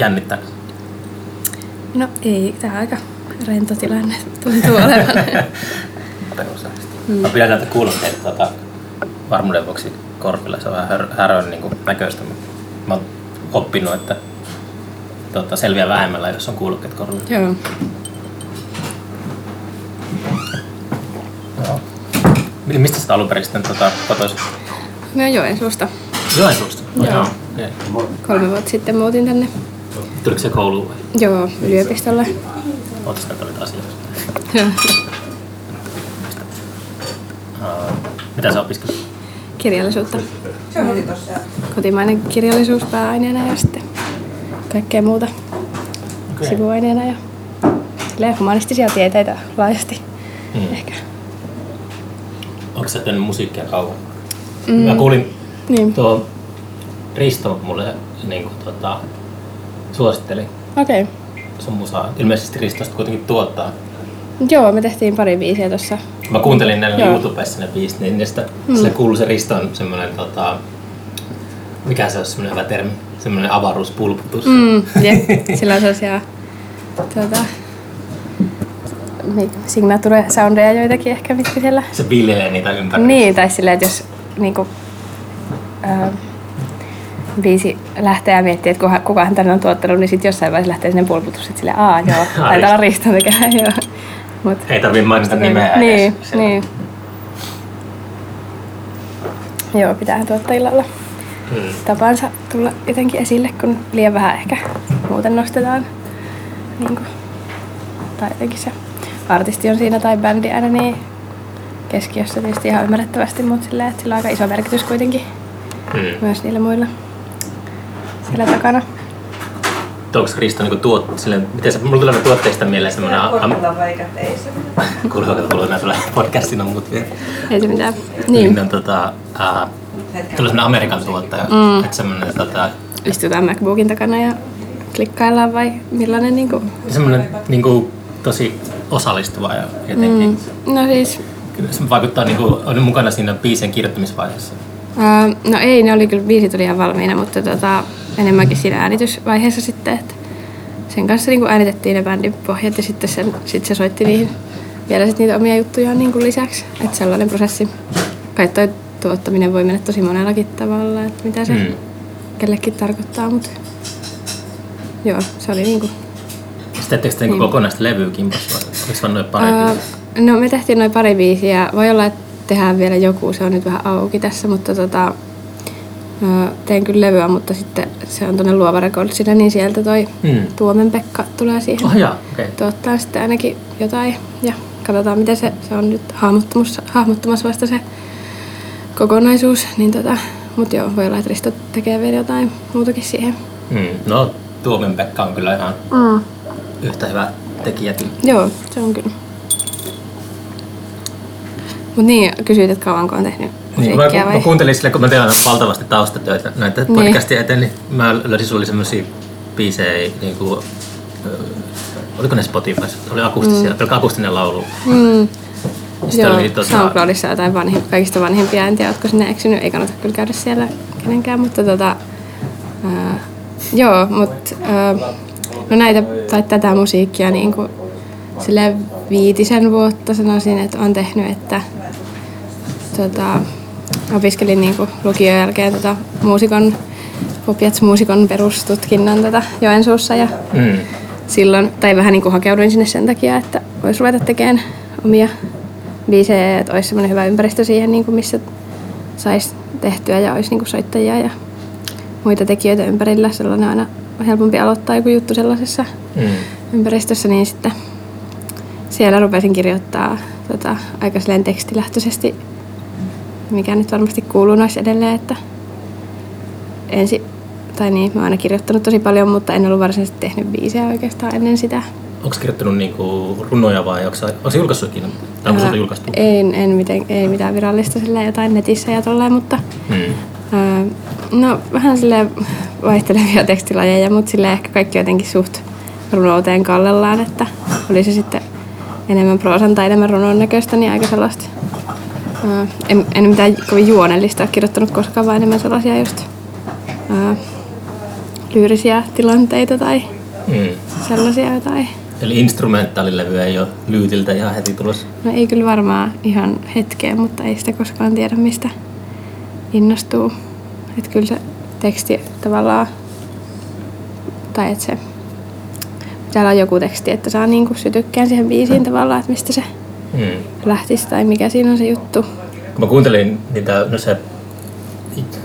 Jännittääkö? No ei, tää on aika rento tilanne tuntuu olevan. Mm. Mä pidän näitä kuulokkeita tota, varmuuden vuoksi korvilla. Se on vähän här, härön niin näköistä. Mä oon oppinut, että tota, selviää vähemmällä, jos on kuulokkeet korvilla. Joo. Joo. Mistä sitä alun perin sitten tota, kotoisin? Mä oon Joensuusta. Joensuusta? Oh, Joo. joo. Kolme vuotta sitten muutin tänne. Tuliko se kouluun vai? Joo, yliopistolle. Asioita? Joo. Uh, mitä sä opiskelit? Kirjallisuutta. Kotimainen kirjallisuus pääaineena ja sitten kaikkea muuta Okei. sivuaineena ja silleen humanistisia tieteitä laajasti Hmm. ehkä. Onko sä tehnyt musiikkia kauan? Mm. Mä kuulin Niin, tuo Risto mulle niin kuin, tota, suositteli okei. Okay. sun musaa. Ilmeisesti Ristosta kuitenkin tuottaa. Joo, me tehtiin pari biisiä tuossa. Mä kuuntelin ne Joo. YouTubessa ne biisit, niin niistä mm. sille kuuluu se Riston semmonen tota, mikä se on semmonen hyvä termi? Semmonen avaruuspulputus. Mm, jep. Sillä on sellaisia tuota, signature soundeja joitakin ehkä, mitkä siellä... Se viljelee niitä ympäri. Niin, tai silleen, että jos niinku, ää, biisi lähtee ja miettii, että kuka, kukahan tänne on tuottanut, niin sitten jossain vaiheessa lähtee sinne pulputus, että silleen, aa joo, taitaa olla Risto tekemään, joo. Mut, Ei tarvii mainita nimeä Niin, edes. siellä. niin. Joo, pitää tuottajilla olla Mm. tapansa tulla jotenkin esille, kun liian vähän ehkä muuten nostetaan. Niin kuin, tai jotenkin se artisti on siinä tai bändi aina niin keskiössä tietysti ihan ymmärrettävästi, mutta silleen, että sillä on aika iso merkitys kuitenkin Mm. myös niillä muilla siellä takana. Onko Risto niinku tuot, silleen, miten se, mulla tulee tuotteista mieleen Korkilla vaikka ei se. Kuuluuko, kuuluu nää tulee podcastin on mut vielä. Ei se mitään. Niin. Niin, niin tota, ää, tulee semmonen Amerikan tuottaja, mm. että semmonen tota, istutaan MacBookin takana ja klikkaillaan vai millainen niinku... semmonen niinku tosi osallistuva ja jotenkin mm. No siis, kyllä se vaikuttaa niinku, on mukana siinä biisien kirjoittamisvaiheessa. ää, no ei, ne oli kyllä, biisit oli ihan valmiina, mutta tota, enemmänkin siinä äänitysvaiheessa sitten, että sen kanssa niin äänitettiin ne bändin pohjat ja sitten sen, sit se soitti niihin vielä sit niitä omia juttujaan niin kuin lisäksi. Että sellainen prosessi. Kai toi tuottaminen voi mennä tosi monellakin tavalla, että mitä se Mm. kellekin tarkoittaa, mutta joo, se oli niinku... Sitten teettekö te niinku Niin. kokonaista levyä kimpassa vai oliko vaan noin pari biisiä? no me tehtiin noin pari biisiä. Voi olla, että tehdään vielä joku, se on nyt vähän auki tässä, mutta tota, ää, teen kyllä levyä, mutta sitten se on tuonne Luova Recordsina, niin sieltä toi Mm. Tuomen Pekka tulee siihen Oh jaa, okei. Okay. tuottaa sitten ainakin jotain ja katsotaan miten se, se on nyt hahmottumassa, hahmottumassa vasta se kokonaisuus. Niin tota, mutta joo, voi olla, että Risto tekee vielä jotain muutakin siihen. Mm. No Tuomen Pekka on kyllä ihan Mm. yhtä hyvä tekijä. Joo, se on kyllä. Mut niin, kysyit, että kauanko on tehnyt Niin, mä, vai? mä kuuntelin sille, kun mä teen valtavasti taustatöitä näitä Niin. podcastia eteen, niin mä löysin sulla semmosia biisejä, niin kuin, oliko ne Spotifyssa? Oli akustisia, mm. akustinen laulu. Mm. Sitten Joo, oli tota- SoundCloudissa jotain vanhi, kaikista vanhimpia, en tiedä, sinne eksynyt, ei kannata kyllä käydä siellä kenenkään, mutta tota, ää, joo, mutta ää, no näitä, tai tätä musiikkia niin kuin, sille viitisen vuotta sanoisin, että on tehnyt, että tota, opiskelin niin kuin, lukion jälkeen tota, muusikon, Popiats-muusikon perustutkinnon tota, Joensuussa ja Mm. silloin, tai vähän niin kuin hakeuduin sinne sen takia, että voisi ruveta tekemään omia biisejä, että olisi semmoinen hyvä ympäristö siihen, niin kuin missä saisi tehtyä ja olisi niin kuin soittajia ja muita tekijöitä ympärillä. Sellainen on aina helpompi aloittaa joku juttu sellaisessa Mm. ympäristössä, niin sitten siellä rupesin kirjoittaa tota, aika silleen tekstilähtöisesti, mikä nyt varmasti kuuluu noissa edelleen, että ensi, tai niin, mä oon aina kirjoittanut tosi paljon, mutta en ollut varsinaisesti tehnyt biisejä oikeastaan ennen sitä. Onko kirjoittanut niinku runoja vai onko se julkaissut ikinä? Tai onko julkaistu? En, en miten, ei mitään virallista sillä jotain netissä ja tolleen, mutta Mm. ää, no vähän sille vaihtelevia tekstilajeja, mutta sille ehkä kaikki jotenkin suht runouteen kallellaan, että oli se sitten enemmän proosan tai enemmän runon näköistä, niin aika sellaista. Ää, en, en mitään kovin juonellista ole kirjoittanut koskaan, vaan enemmän sellaisia just ää, lyyrisiä tilanteita tai Mm. sellaisia jotain. Eli instrumentaalilevy ei ole lyytiltä ihan heti tulossa. No ei kyllä varmaan ihan hetkeen, mutta ei sitä koskaan tiedä mistä innostuu. Että kyllä se teksti tavallaan, tai että se pitää olla joku teksti, että saa niinku sytykkään siihen biisiin tavallaan, että mistä se Mm. lähtisi tai mikä siinä on se juttu. Kun mä kuuntelin niitä, no se,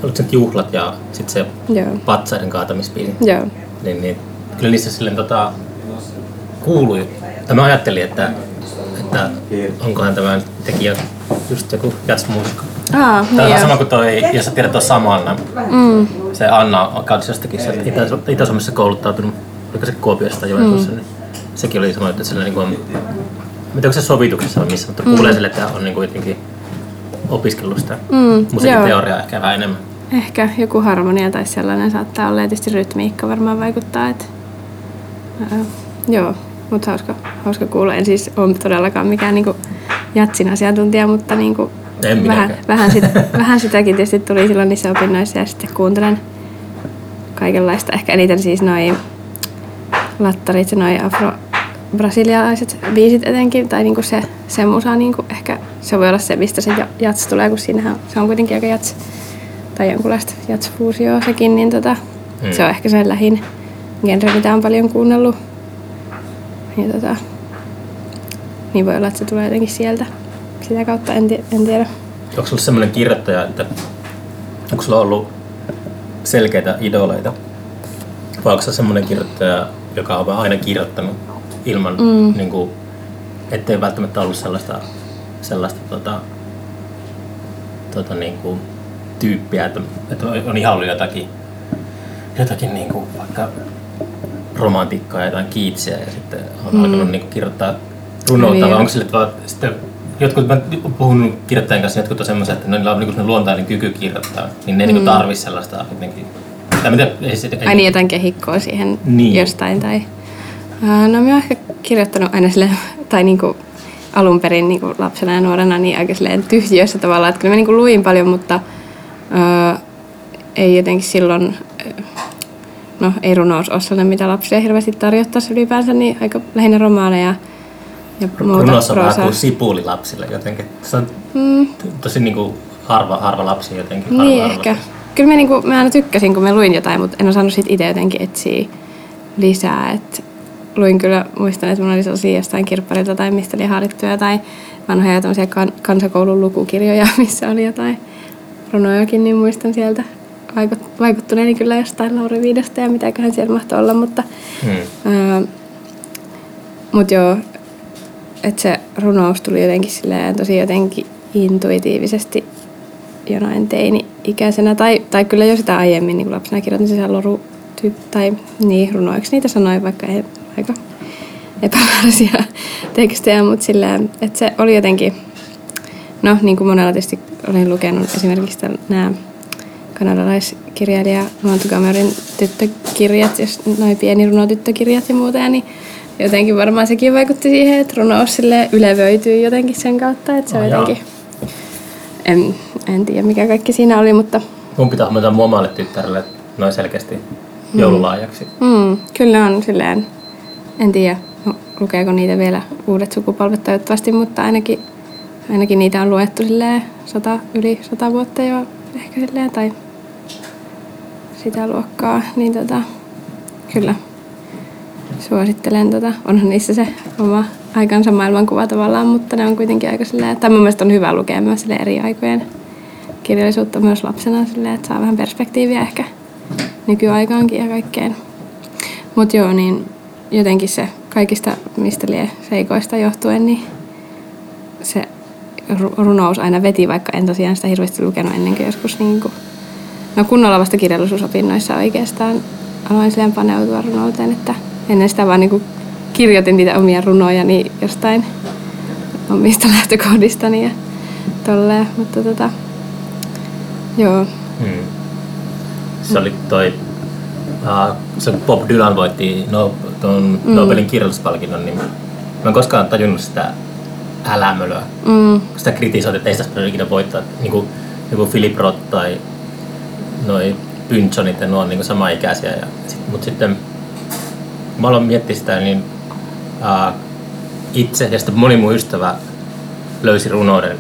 oliko se nyt juhlat ja sitten se Joo. patsaiden kaatamisbiisi, Joo. niin, niin kyllä niissä silleen tota, kuului. Tai mä ajattelin, että, että onkohan tämä tekijä just joku jatsmuusikko. Aa, Tämä on niin sama kuin toi, jos sä tiedät tuon saman, Mm. se Anna on jostakin Itä- Itä-Suomessa kouluttautunut, oliko se Kuopiosta Joensuussa, Mm. niin sekin oli sanonut, että sillä niin kuin, mitä onko se sovituksessa vai missä, mutta kuulee sille, että on niin kuin jotenkin opiskellut sitä Mm, musiikin joo. teoriaa ehkä vähän enemmän. Ehkä joku harmonia tai sellainen saattaa olla ja tietysti rytmiikka varmaan vaikuttaa. Että, ää, joo, mutta hauska, hauska kuulla. En siis ole todellakaan mikään niinku jatsin asiantuntija, mutta niinku En vähän, minäkään. vähän, sit, vähän sitäkin tietysti tuli silloin niissä opinnoissa ja sitten kuuntelen kaikenlaista. Ehkä eniten siis noi lattarit ja noi afro brasilialaiset biisit etenkin, tai niinku se, se musa niinku ehkä, se voi olla se, mistä se ja- jats tulee, kun siinähän se on kuitenkin aika jats, tai jonkunlaista jatsfuusioa sekin, niin tota, Mm. se on ehkä se lähin genre, mitä on paljon kuunnellut. Ja tota, niin voi olla, että se tulee jotenkin sieltä. Sitä kautta en, en tiedä. Onko sulla semmoinen kirjoittaja, että onko sulla ollut selkeitä idoleita? Vai onko se semmoinen kirjoittaja, joka on vaan aina kirjoittanut ilman, mm. niin kuin, ettei välttämättä ollut sellaista, sellaista tota, tota, niin kuin, tyyppiä, että, että on ihan ollut jotakin, jotakin niin kuin, vaikka romantiikkaa ja jotain kiitsiä ja sitten on mm. alkanut niin kuin, kirjoittaa runoutta, Niin. vai onko sille, että vaan sitten jotkut, mä oon puhunut kirjoittajien kanssa, jotkut on semmoiset, että niillä on niin kuin luontainen kyky kirjoittaa, niin ne ei mm. tarvitse sellaista jotenkin, tai mitä, ei, se- ei, Ai niin, jotain kehikkoa siihen Niin. jostain. Tai, Ää, no mä oon ehkä kirjoittanut aina sille, tai niinku alun perin niinku lapsena ja nuorena niin aika silleen tyhjiössä tavallaan, että kyllä mä niinku luin paljon, mutta ää, ei jotenkin silloin, no ei runous ole sellainen, mitä lapsia hirveästi tarjottaisi ylipäänsä, niin aika lähinnä romaaneja ja muuta runossa on vähän kuin sipuli lapsille jotenkin. Se on Mm, tosi niin kuin harva, harva lapsi jotenkin. Harva, Niin harva ehkä. lapsi. Kyllä mä, niinku, mä aina tykkäsin, kun mä luin jotain, mutta en osannut sit itse jotenkin etsiä lisää. Et luin kyllä, muistan, että mulla oli sellaisia jostain kirpparilta tai mistä oli haalittuja tai vanhoja tämmöisiä kan, kansakoulun lukukirjoja, missä oli jotain runojakin, niin muistan sieltä vaikut- vaikuttuneeni kyllä jostain Lauri Viidosta ja mitäköhän siellä mahtoi olla, mutta Hmm. Ää, mut joo, että se runous tuli jotenkin silleen tosi jotenkin intuitiivisesti jonain teini-ikäisenä. Tai, tai kyllä jo sitä aiemmin niin lapsena kirjoitin siellä loru tai niin, runoiksi niitä sanoin, vaikka ei, aika epämääräisiä tekstejä, mutta silleen, että se oli jotenkin, no niin kuin monella tietysti olin lukenut esimerkiksi nämä kanadalaiskirjailija Montgomeryn tyttökirjat, jos noin pieni runotyttökirjat ja muuta, ja niin jotenkin varmaan sekin vaikutti siihen, että runous silleen ylevöityy jotenkin sen kautta, että se on jotenkin, en, en tiedä mikä kaikki siinä oli, mutta Mun pitää hommata mun omalle tyttärelle noin selkeästi joululaajaksi. mm, kyllä on silleen, en tiedä lukeeko niitä vielä uudet sukupolvet toivottavasti, mutta ainakin, ainakin niitä on luettu silleen sata, yli sata vuotta jo ehkä silleen, tai sitä luokkaa, niin tota, kyllä suosittelen. Tota, onhan niissä se oma aikansa maailmankuva tavallaan, mutta ne on kuitenkin aika silleen, tai mun mielestä on hyvä lukea myös silleen eri aikojen kirjallisuutta myös lapsena silleen, että saa vähän perspektiiviä ehkä nykyaikaankin ja kaikkeen. Mutta joo, niin jotenkin se kaikista mistä lie seikoista johtuen, niin se ru- runous aina veti, vaikka en tosiaan sitä hirveästi lukenut ennen kuin joskus niin kuin, no kunnolla vasta kirjallisuusopinnoissa oikeastaan aloin silleen paneutua runouteen, että ennen sitä vaan niin kuin kirjoitin niitä omia runoja niin jostain omista lähtökohdistani ja tolleen, mutta tota, joo, Hmm. Se oli toi, uh, se Bob Dylan voitti no, ton Mm. Nobelin kirjallisuuspalkinnon, niin mä en koskaan tajunnut sitä älämölöä. mm, sitä kritisoitiin, että ei sitä pitänyt ikinä voittaa. Niin kuin joku Philip Roth tai noi Pynchonit ja nuo on niin sama-ikäisiä. Ja, sit, mutta sitten mä aloin miettiä sitä, niin uh, itse ja sitten moni mun ystävä löysi runouden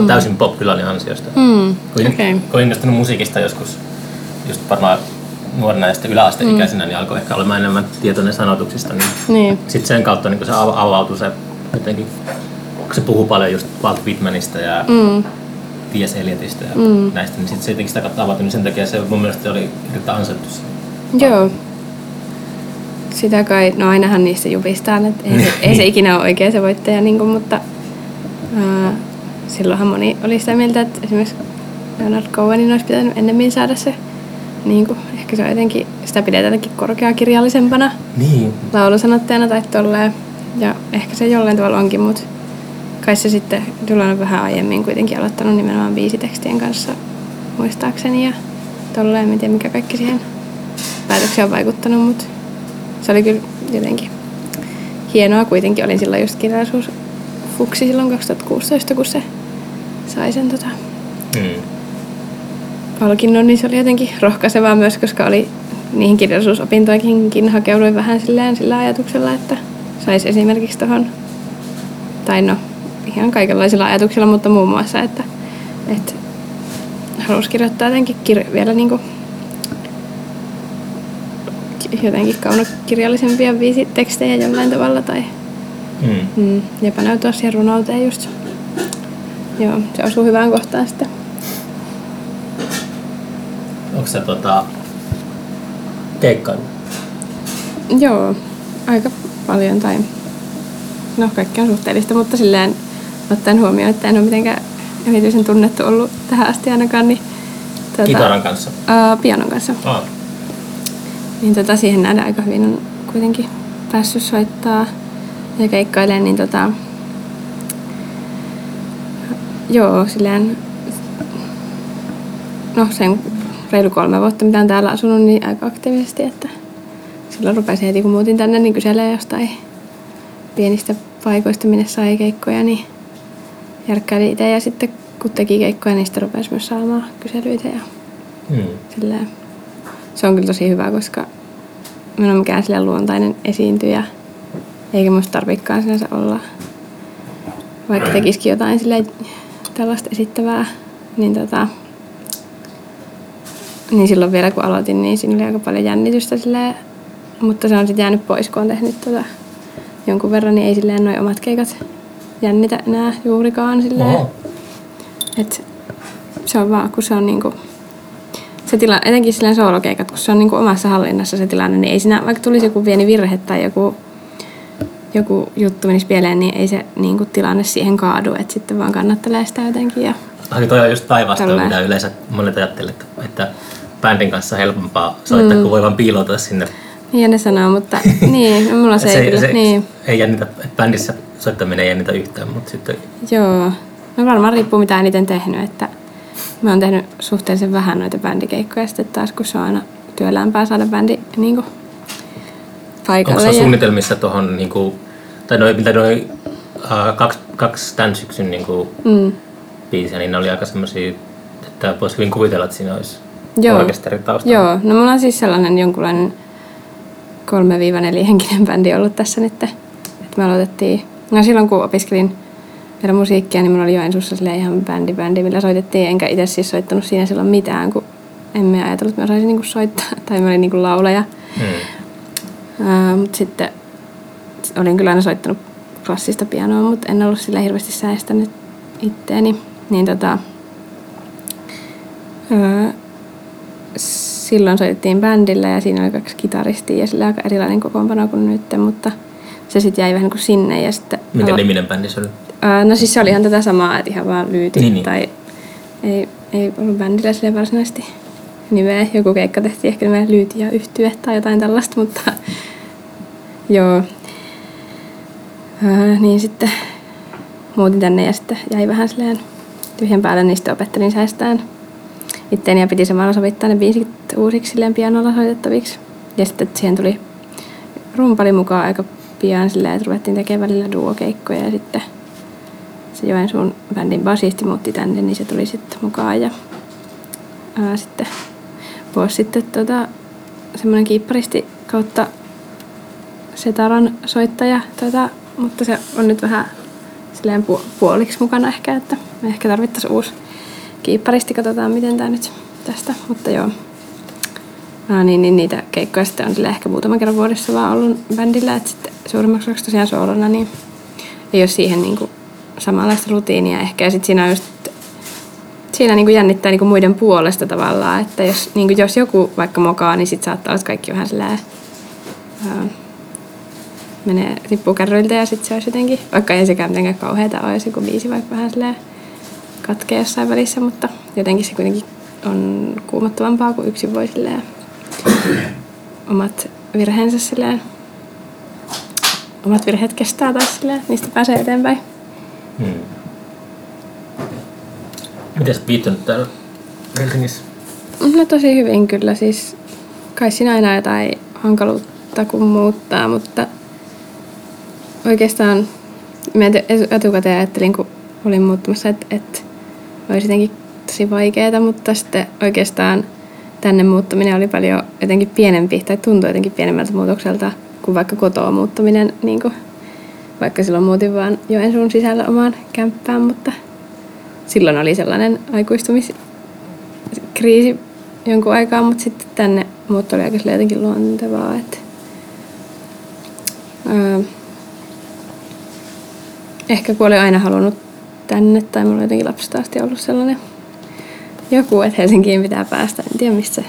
mm. täysin Bob Dylanin ansiosta. Mm, kun, okay. kun innostunut musiikista joskus, just varmaan nuorena ja sitten yläasteikäisenä, mm. niin alkoi ehkä olemaan enemmän tietoinen sanotuksista. Niin, niin. Sitten sen kautta niin se avautui se jotenkin, kun se puhuu paljon just Walt Whitmanista ja mm. T.S. Eliotista ja mm. näistä, niin sitten se jotenkin sitä kautta avautui, niin sen takia se mun mielestä oli erittäin ansaittu. Joo. Sitä kai, no ainahan niistä jupistaan, että ei, se, ei se ikinä ole oikea se voittaja, niin kuin, mutta ää, silloinhan moni oli sitä mieltä, että esimerkiksi Leonard Cohenin olisi pitänyt ennemmin saada se, niin kuin, ehkä se on jotenkin, sitä pidetään jotenkin korkeakirjallisempana niin. laulusanottajana tai tolleen. Ja ehkä se jollain tavalla onkin, mutta kai se sitten Dylan on vähän aiemmin kuitenkin aloittanut nimenomaan biisitekstien kanssa muistaakseni ja tolleen, en tiedä mikä kaikki siihen päätökseen on vaikuttanut, mutta se oli kyllä jotenkin hienoa kuitenkin. Olin silloin just kirjallisuus fuksi silloin 2016, kun se sai sen tota, mm. palkinnon, niin se oli jotenkin rohkaisevaa myös, koska oli niihin kirjallisuusopintoihinkin hakeuduin vähän silleen, sillä ajatuksella, että saisi esimerkiksi tuohon, tai no ihan kaikenlaisilla ajatuksilla, mutta muun muassa, että, että halusi kirjoittaa jotenkin kir- vielä niin kuin jotenkin kaunokirjallisempia tekstejä jollain tavalla tai mm. Mm, ja paneutua siihen runouteen just. Joo, se osuu hyvään kohtaan sitten. Onko se tota, keikkailu? Joo, aika paljon tai no kaikki on suhteellista, mutta silleen ottaen huomioon, että en ole mitenkään erityisen tunnettu ollut tähän asti ainakaan. Niin, tuota, Kitaran kanssa? Uh, pianon kanssa. Oh. Niin tota, siihen nähdään aika hyvin on kuitenkin päässyt soittaa ja keikkailee, niin tota, joo, silleen, no sen reilu kolme vuotta, mitä on täällä asunut, niin aika aktiivisesti, että silloin rupesi heti, kun muutin tänne, niin kyselee jostain pienistä paikoista, minne sai keikkoja, niin järkkäili itse ja sitten kun teki keikkoja, niin sitten rupesi myös saamaan kyselyitä ja mm. silleen, se on kyllä tosi hyvä, koska minä olen mikään silleen luontainen esiintyjä, eikä musta tarvikaan sinänsä olla, vaikka tekisikin jotain silleen tällaista esittävää, niin tota, niin silloin vielä kun aloitin, niin siinä oli aika paljon jännitystä silleen, mutta se on sitten jäänyt pois, kun on tehnyt tota jonkun verran, niin ei silleen noin omat keikat jännitä enää juurikaan silleen. Oho. Et se on vaan, kun se on niinku, se tila, etenkin silleen soolokeikat, kun se on niinku omassa hallinnassa se tilanne, niin ei siinä, vaikka tulisi joku pieni virhe tai joku, joku juttu menisi pieleen, niin ei se niinku tilanne siihen kaadu, että sitten vaan kannattelee sitä jotenkin. Ja Ai toi on just päinvastoin, mitä yleensä monet ajattelee, että bändin kanssa helpompaa soittaa, mm. kun voi vaan piilota sinne. Niin ne sanoo, mutta niin, mulla se, se ei kyllä. Se, niin. Ei jännitä, että bändissä soittaminen ei jännitä yhtään, mutta sitten... Joo, no varmaan riippuu mitä eniten tehnyt, että mä oon tehnyt suhteellisen vähän noita bändikeikkoja, sitten taas kun se on aina työlämpää saada bändi niin kuin, paikalle. Onko se ja... suunnitelmissa tuohon, niin kuin, tai noin, mitä noin uh, kaksi, kaksi tämän syksyn niin kuin, mm. biisiä, niin ne oli aika semmoisia, että voisi hyvin kuvitella, että siinä olisi Joo. orkesteri taustalla. Joo, no mulla on siis sellainen jonkunlainen 3-4 henkinen bändi ollut tässä nyt. Että me aloitettiin, no silloin kun opiskelin vielä musiikkia, niin minulla oli Joensuussa ihan bändi, bändi, millä soitettiin. Enkä itse siis soittanut siinä silloin mitään, kun emme ajatellut, että mä osaisin niinku soittaa. Tai mä olin niinku laulaja. Hmm. Uh, mutta sitten olin kyllä aina soittanut klassista pianoa, mutta en ollut sillä hirveästi säästänyt itteeni. Niin tota, uh, silloin soitettiin bändillä ja siinä oli kaksi kitaristia ja sillä aika erilainen kokoonpano kuin nyt, mutta se sitten jäi vähän niin kuin sinne. Ja sitten Minkä alo- niminen bändi se oli? Uh, no siis se oli ihan tätä samaa, että ihan vaan lyyti niin, niin. tai ei, ei ollut bändillä sille varsinaisesti nimeä. Joku keikka tehtiin ehkä nimeä lyyti ja yhtye tai jotain tällaista, mutta joo. Uh, niin sitten muutin tänne ja sitten jäi vähän silleen tyhjän päälle, niin sitten opettelin säästään itteeni ja piti samalla sovittaa ne biisit uusiksi silleen pianolla soitettaviksi. Ja sitten siihen tuli rumpali mukaan aika pian silleen, että ruvettiin tekemään välillä duokeikkoja ja sitten se Joensuun bändin basisti muutti tänne, niin se tuli sitten mukaan ja ää, sitten vuosi sitten tota, semmoinen kiipparisti kautta Setaran soittaja, tota, mutta se on nyt vähän silleen pu- puoliksi mukana ehkä, että me ehkä tarvittaisiin uusi kiipparisti, katsotaan miten tämä nyt tästä, mutta joo. Ää, niin, niin, niitä keikkoja sitten on ehkä muutaman kerran vuodessa vaan ollut bändillä, että sitten suurimmaksi osaksi tosiaan soolona, niin ei ole siihen niin kuin samanlaista rutiinia ehkä. Ja sitten siinä just siinä niin kuin jännittää niin kuin muiden puolesta tavallaan, että jos, niin kuin jos joku vaikka mokaa, niin sitten saattaa olla kaikki vähän silleen, ää, menee tippuu kärryiltä ja sitten se olisi jotenkin, vaikka ei sekään mitenkään kauheata jos joku biisi vaikka vähän silleen katkee jossain välissä, mutta jotenkin se kuitenkin on kuumottavampaa, kuin yksin voi silleen omat virheensä silleen, omat virheet kestää tai silleen, niistä pääsee eteenpäin. Hmm. Miten sä viittynyt täällä Helsingissä? No tosi hyvin kyllä, siis kai siinä aina jotain hankaluutta kun muuttaa, mutta oikeastaan mä etukäteen ajattelin, kun olin muuttamassa, että, että olisi jotenkin tosi vaikeaa, mutta sitten oikeastaan tänne muuttaminen oli paljon jotenkin pienempi, tai tuntui jotenkin pienemmältä muutokselta kuin vaikka kotoa muuttaminen, niin kuin, vaikka silloin muutin vaan Joensuun sisällä omaan kämppään, mutta silloin oli sellainen aikuistumiskriisi jonkun aikaa, mutta sitten tänne muutto oli aika jotenkin luontevaa, että öö, ehkä kun olin aina halunnut tänne, tai mulla on jotenkin lapsesta asti ollut sellainen joku, että Helsinkiin pitää päästä, en tiedä mistä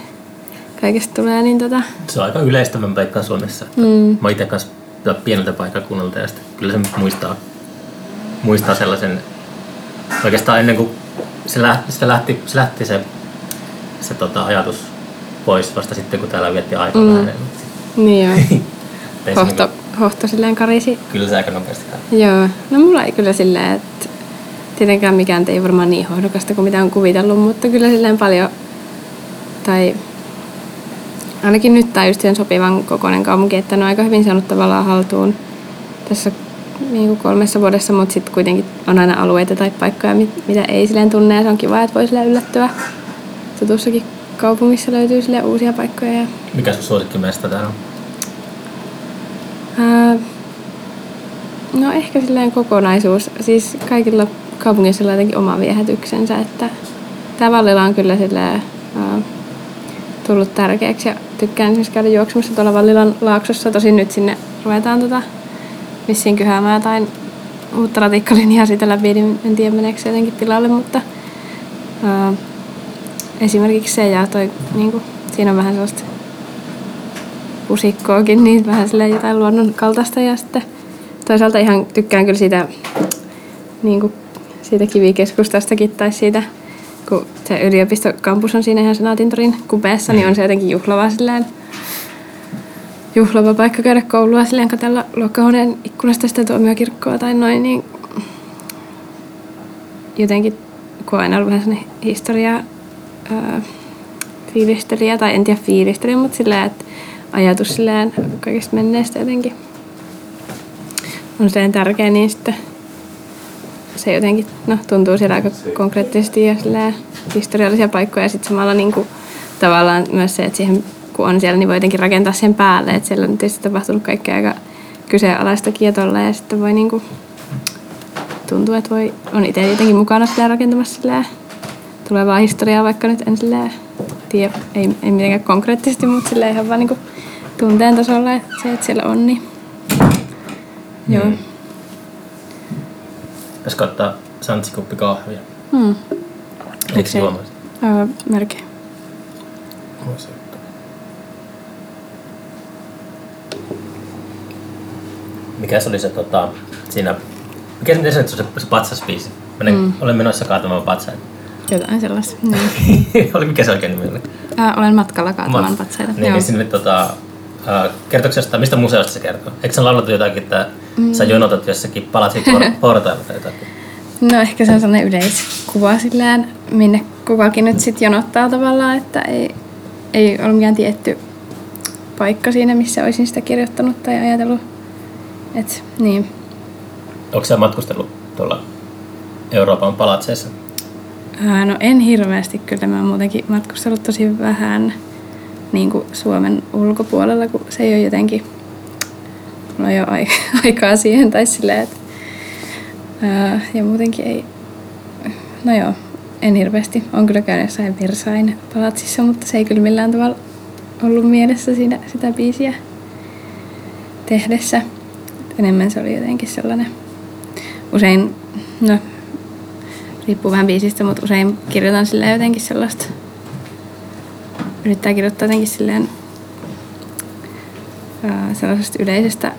kaikesta tulee, niin tota... Se on aika yleistävän paikka Suomessa. Mm. Mä itse kanssa pieneltä paikkakunnalta ja sitten kyllä se muistaa, muistaa sellaisen, oikeastaan ennen kuin se lähti, se lähti, se, lähti se, se tota, ajatus pois vasta sitten, kun täällä vietti aikaa mm. vähän. Niin joo. hohto, hohto silleen karisi. Kyllä se aika nopeasti Joo. No mulla ei kyllä silleen, että tietenkään mikään ei varmaan niin hohdokasta kuin mitä on kuvitellut, mutta kyllä silleen paljon, tai ainakin nyt tämä just sen sopivan kokoinen kaupunki, että ne on aika hyvin saanut tavallaan haltuun tässä niin kuin kolmessa vuodessa, mutta sitten kuitenkin on aina alueita tai paikkoja, mitä ei silleen tunne, ja se on kiva, että voi silleen yllättyä. Tutussakin kaupungissa löytyy sille uusia paikkoja. Ja... Mikä sun suosikkimesta täällä on? Ää, no ehkä silleen kokonaisuus. Siis kaikilla kaupungissa on jotenkin oma viehätyksensä, että Vallila on kyllä silleen, ää, tullut tärkeäksi ja tykkään esimerkiksi käydä juoksumassa tuolla Vallilan laaksossa. Tosin nyt sinne ruvetaan tota, vissiin kyhäämään tai uutta ratikkalinjaa siitä läpi, niin en tiedä meneekö se jotenkin tilalle, mutta ää, esimerkiksi se ja toi, niin kuin, siinä on vähän sellaista pusikkoakin, niin vähän sille jotain luonnon kaltaista ja sitten toisaalta ihan tykkään kyllä siitä, niin kuin, siitä kivikeskustastakin tai siitä kun se yliopistokampus on siinä ihan Senaatintorin kupeessa, niin on se jotenkin juhlava silleen, juhlava paikka käydä koulua silleen katsella luokkahuoneen ikkunasta sitä tuomiokirkkoa tai noin, niin jotenkin kun aina ollut vähän historia ää, fiilistelijä, tai en tiedä fiilistelijä, mutta silleen, että ajatus silleen kaikista menneestä jotenkin on silleen tärkeä, niin sitten se jotenkin no, tuntuu siellä aika konkreettisesti ja historiallisia paikkoja ja sitten samalla niin kuin, tavallaan myös se, että siihen kun on siellä, niin voi jotenkin rakentaa sen päälle, että siellä on tietysti tapahtunut kaikkea aika kyseenalaista kietolla ja sitten voi niin kuin, tuntuu, että voi, on itse jotenkin mukana sillä rakentamassa sillä tulevaa historiaa, vaikka nyt en sillä tiedä, ei, ei mitenkään konkreettisesti, mutta sillä ihan vaan niin kuin, tunteen tasolla, että se, että siellä on, niin mm. joo. Pitäisikö ottaa santsikuppi kahvia? Hmm. Eikö se juomaisi? Öö, melkein. Mikä se oli se tota, siinä... Mikä se, se, se, se patsasbiisi? Menen, mm. Olen menossa kaatamaan patsaita. Jotain sellaista. Niin. oli mikä se oikein nimi oli? Ää, olen matkalla kaatamaan Mat- patsaita. Niin, niin sinne tota, jostain, mistä museosta se kertoo? Eikö sä laulattu jotakin, että mm. sä jonotat jossakin palatsit portailla tai jotakin? No ehkä se on sellainen yleiskuva sillään, minne kukakin nyt sitten jonottaa tavallaan, että ei, ei ole mikään tietty paikka siinä, missä olisin sitä kirjoittanut tai ajatellut. Et, niin. Onko sä matkustellut tuolla Euroopan palatseissa? Ää, no en hirveästi kyllä, mä oon muutenkin matkustellut tosi vähän. niin kuin Suomen ulkopuolella, kun se ei ole jotenkin, ei ole aikaa siihen tai silleen, että ja muutenkin ei, no joo, en hirveästi. On kyllä käynyt jossain Versain palatsissa, mutta se ei kyllä millään tavalla ollut mielessä siinä, sitä biisiä tehdessä. Enemmän se oli jotenkin sellainen, usein, no riippuu vähän biisistä, mutta usein kirjoitan sille jotenkin sellaista, yrittää kirjoittaa jotenkin silleen sellaisesta yleisestä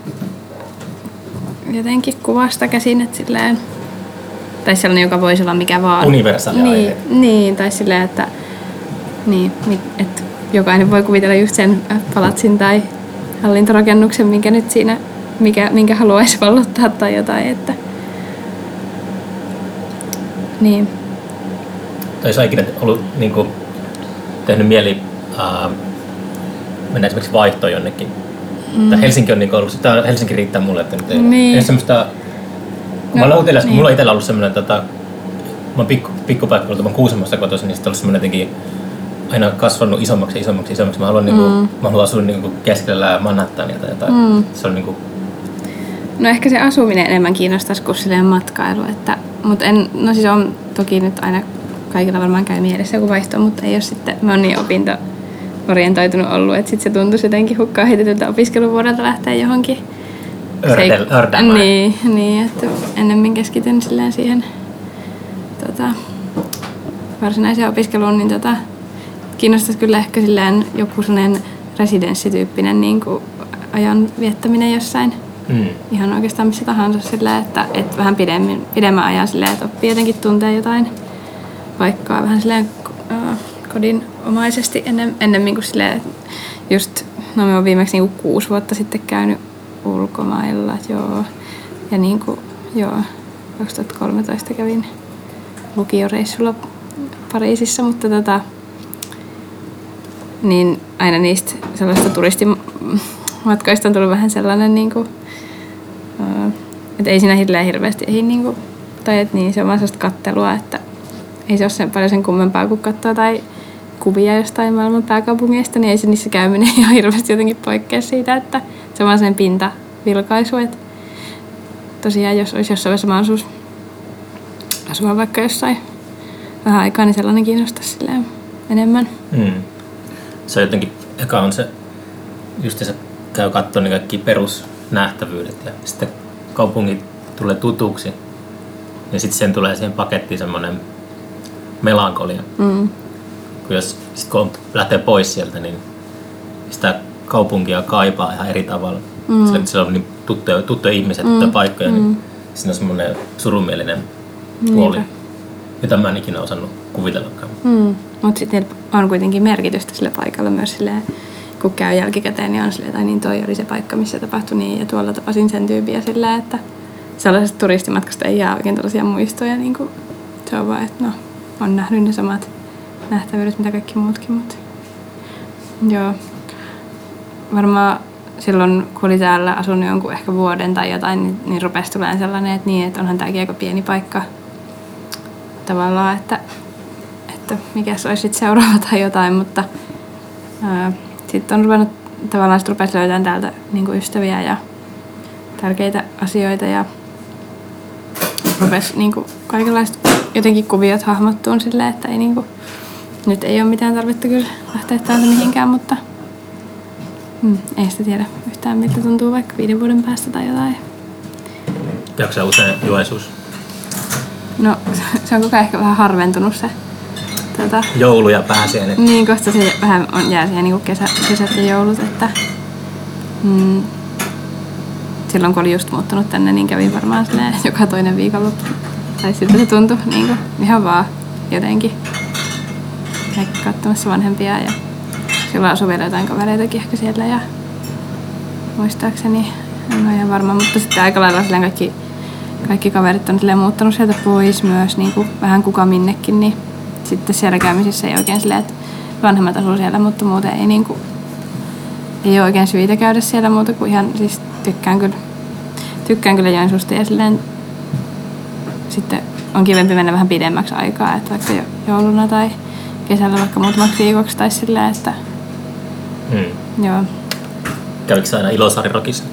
jotenkin kuvasta käsin, että silleen, tai sellainen, joka voisi olla mikä vaan. Universaali niin, aihe. niin, tai silleen, että, niin, että jokainen voi kuvitella just sen palatsin tai hallintorakennuksen, minkä nyt siinä, mikä, minkä haluaisi vallottaa tai jotain, että niin. Olisi ikinä ollut niin kuin, tehnyt mieli äh, mennä esimerkiksi vaihtoon jonnekin. Mm. Tai Helsinki on niin kuin ollut, sitä, Helsinki riittää mulle, että nyt ei, Niin. ei semmoista... No, mä olen utelias, niin. mulla on itsellä ollut semmoinen, tota, mä oon pikku, pikkupaikka, mä oon Kuusamosta kotoisin, niin sitten ollut semmoinen jotenkin aina kasvanut isommaksi ja isommaksi isommaksi. Mä haluan, mm. niinku, mä haluan asua niinku keskellä Manhattania tai jotain. Mm. Se on niinku, No ehkä se asuminen enemmän kiinnostaisi kuin silleen matkailu. Että, mutta en, no siis on toki nyt aina kaikilla varmaan käy mielessä joku vaihto, mutta ei ole sitten, mä oon niin opinto orientoitunut ollut, että sitten se tuntuisi jotenkin hukkaan heitetyltä opiskeluvuodelta lähteä johonkin. Ördel, ördäämään. Niin, niin, että ennemmin keskityn silleen siihen tota, varsinaiseen opiskeluun, niin tota, kiinnostaisi kyllä ehkä silleen joku sellainen residenssityyppinen niin kuin ajan viettäminen jossain. Mm. Ihan oikeastaan missä tahansa silleen, että, että vähän pidemmin, pidemmän ajan silleen, että oppii jotenkin tuntee jotain paikkaa vähän silleen äh, kodinomaisesti ennen, ennemmin kuin silleen, just, no me on viimeksi niin kuin kuusi vuotta sitten käynyt ulkomailla, joo. Ja niin kuin, joo, 2013 kävin lukioreissulla Pariisissa, mutta tota, niin aina niistä sellaista turistimatkoista on tullut vähän sellainen, niin kuin, että ei siinä hirveän hirveästi, ei niin kuin, tai että niin, se on vaan sellaista kattelua, että ei se ole sen paljon sen kummempaa kuin katsoa tai kuvia jostain maailman pääkaupungeista, niin ei se niissä käyminen ihan hirveästi jotenkin poikkea siitä, että se on vaan sen pintavilkaisu, että tosiaan jos olisi jossain vaiheessa mahdollisuus asua vaikka jossain vähän aikaa, niin sellainen kiinnostaisi silleen enemmän. Mm. Se on jotenkin, eka on se, just se käy katsoa ne kaikki perusnähtävyydet ja sitten kaupungit tulee tutuksi ja sitten sen tulee siihen pakettiin semmoinen melankolia. Mm. Kun jos sit kun lähtee pois sieltä, niin sitä kaupunkia kaipaa ihan eri tavalla. Mm. Sillä, siellä on niin tuttuja, tuttuja ihmisiä, tuttuja mm. paikkoja, niin mm. siinä on semmoinen surumielinen puoli, Niinpä. jota mä en ikinä osannut kuvitellakaan. Mm. Mutta sitten on kuitenkin merkitystä sille paikalle myös silleen, kun käy jälkikäteen, niin on silleen, että niin toi oli se paikka, missä tapahtui niin, ja tuolla tapasin sen tyyppiä silleen, että sellaisesta turistimatkasta ei jää oikein tällaisia muistoja, niin kuin se on vaan, että no, on nähnyt ne samat nähtävyydet, mitä kaikki muutkin, mutta joo. Varmaan silloin, kun oli täällä asunut jonkun ehkä vuoden tai jotain, niin, niin rupesi tulemaan sellainen, että niin, että onhan tämäkin aika pieni paikka tavallaan, että, että mikä se olisi sitten seuraava tai jotain, mutta sitten on ruvennut tavallaan sit rupesi löytämään täältä niin kuin ystäviä ja tärkeitä asioita ja rupesi niin kuin kaikenlaiset jotenkin kuviot hahmottuun silleen, että ei niin kuin, nyt ei ole mitään tarvetta kyllä lähteä täältä mihinkään, mutta hmm, ei sitä tiedä yhtään miltä tuntuu vaikka viiden vuoden päästä tai jotain. Jaksaa usein Joensuus? No se on koko ajan ehkä vähän harventunut se Tuota, Joulu ja pääsiäinen. Niin, koska se vähän on, jää siihen niin kesä, kesät ja joulut, että mm, silloin kun oli just muuttunut tänne, niin kävin varmaan joka toinen viikonloppu. Tai sitten se tuntui niin kuin, ihan vaan jotenkin katsomassa vanhempia ja silloin asui vielä jotain kavereitakin ehkä siellä ja muistaakseni en ole ihan varma, mutta sitten aika lailla kaikki, kaikki kaverit on muuttanut sieltä pois myös niin kuin vähän kuka minnekin, niin sitten siellä käymisessä ei oikein silleen, että vanhemmat asuu siellä, mutta muuten ei niinku, ei ole oikein syitä käydä siellä muuta kuin ihan, siis tykkään kyllä, tykkään kyllä Joensuusta ja silleen sitten on kivempi mennä vähän pidemmäksi aikaa, että vaikka jouluna tai kesällä vaikka muutamaksi viikoksi tai silleen, että Hmm. Joo. Kävikö aina Ilosaarirokissa?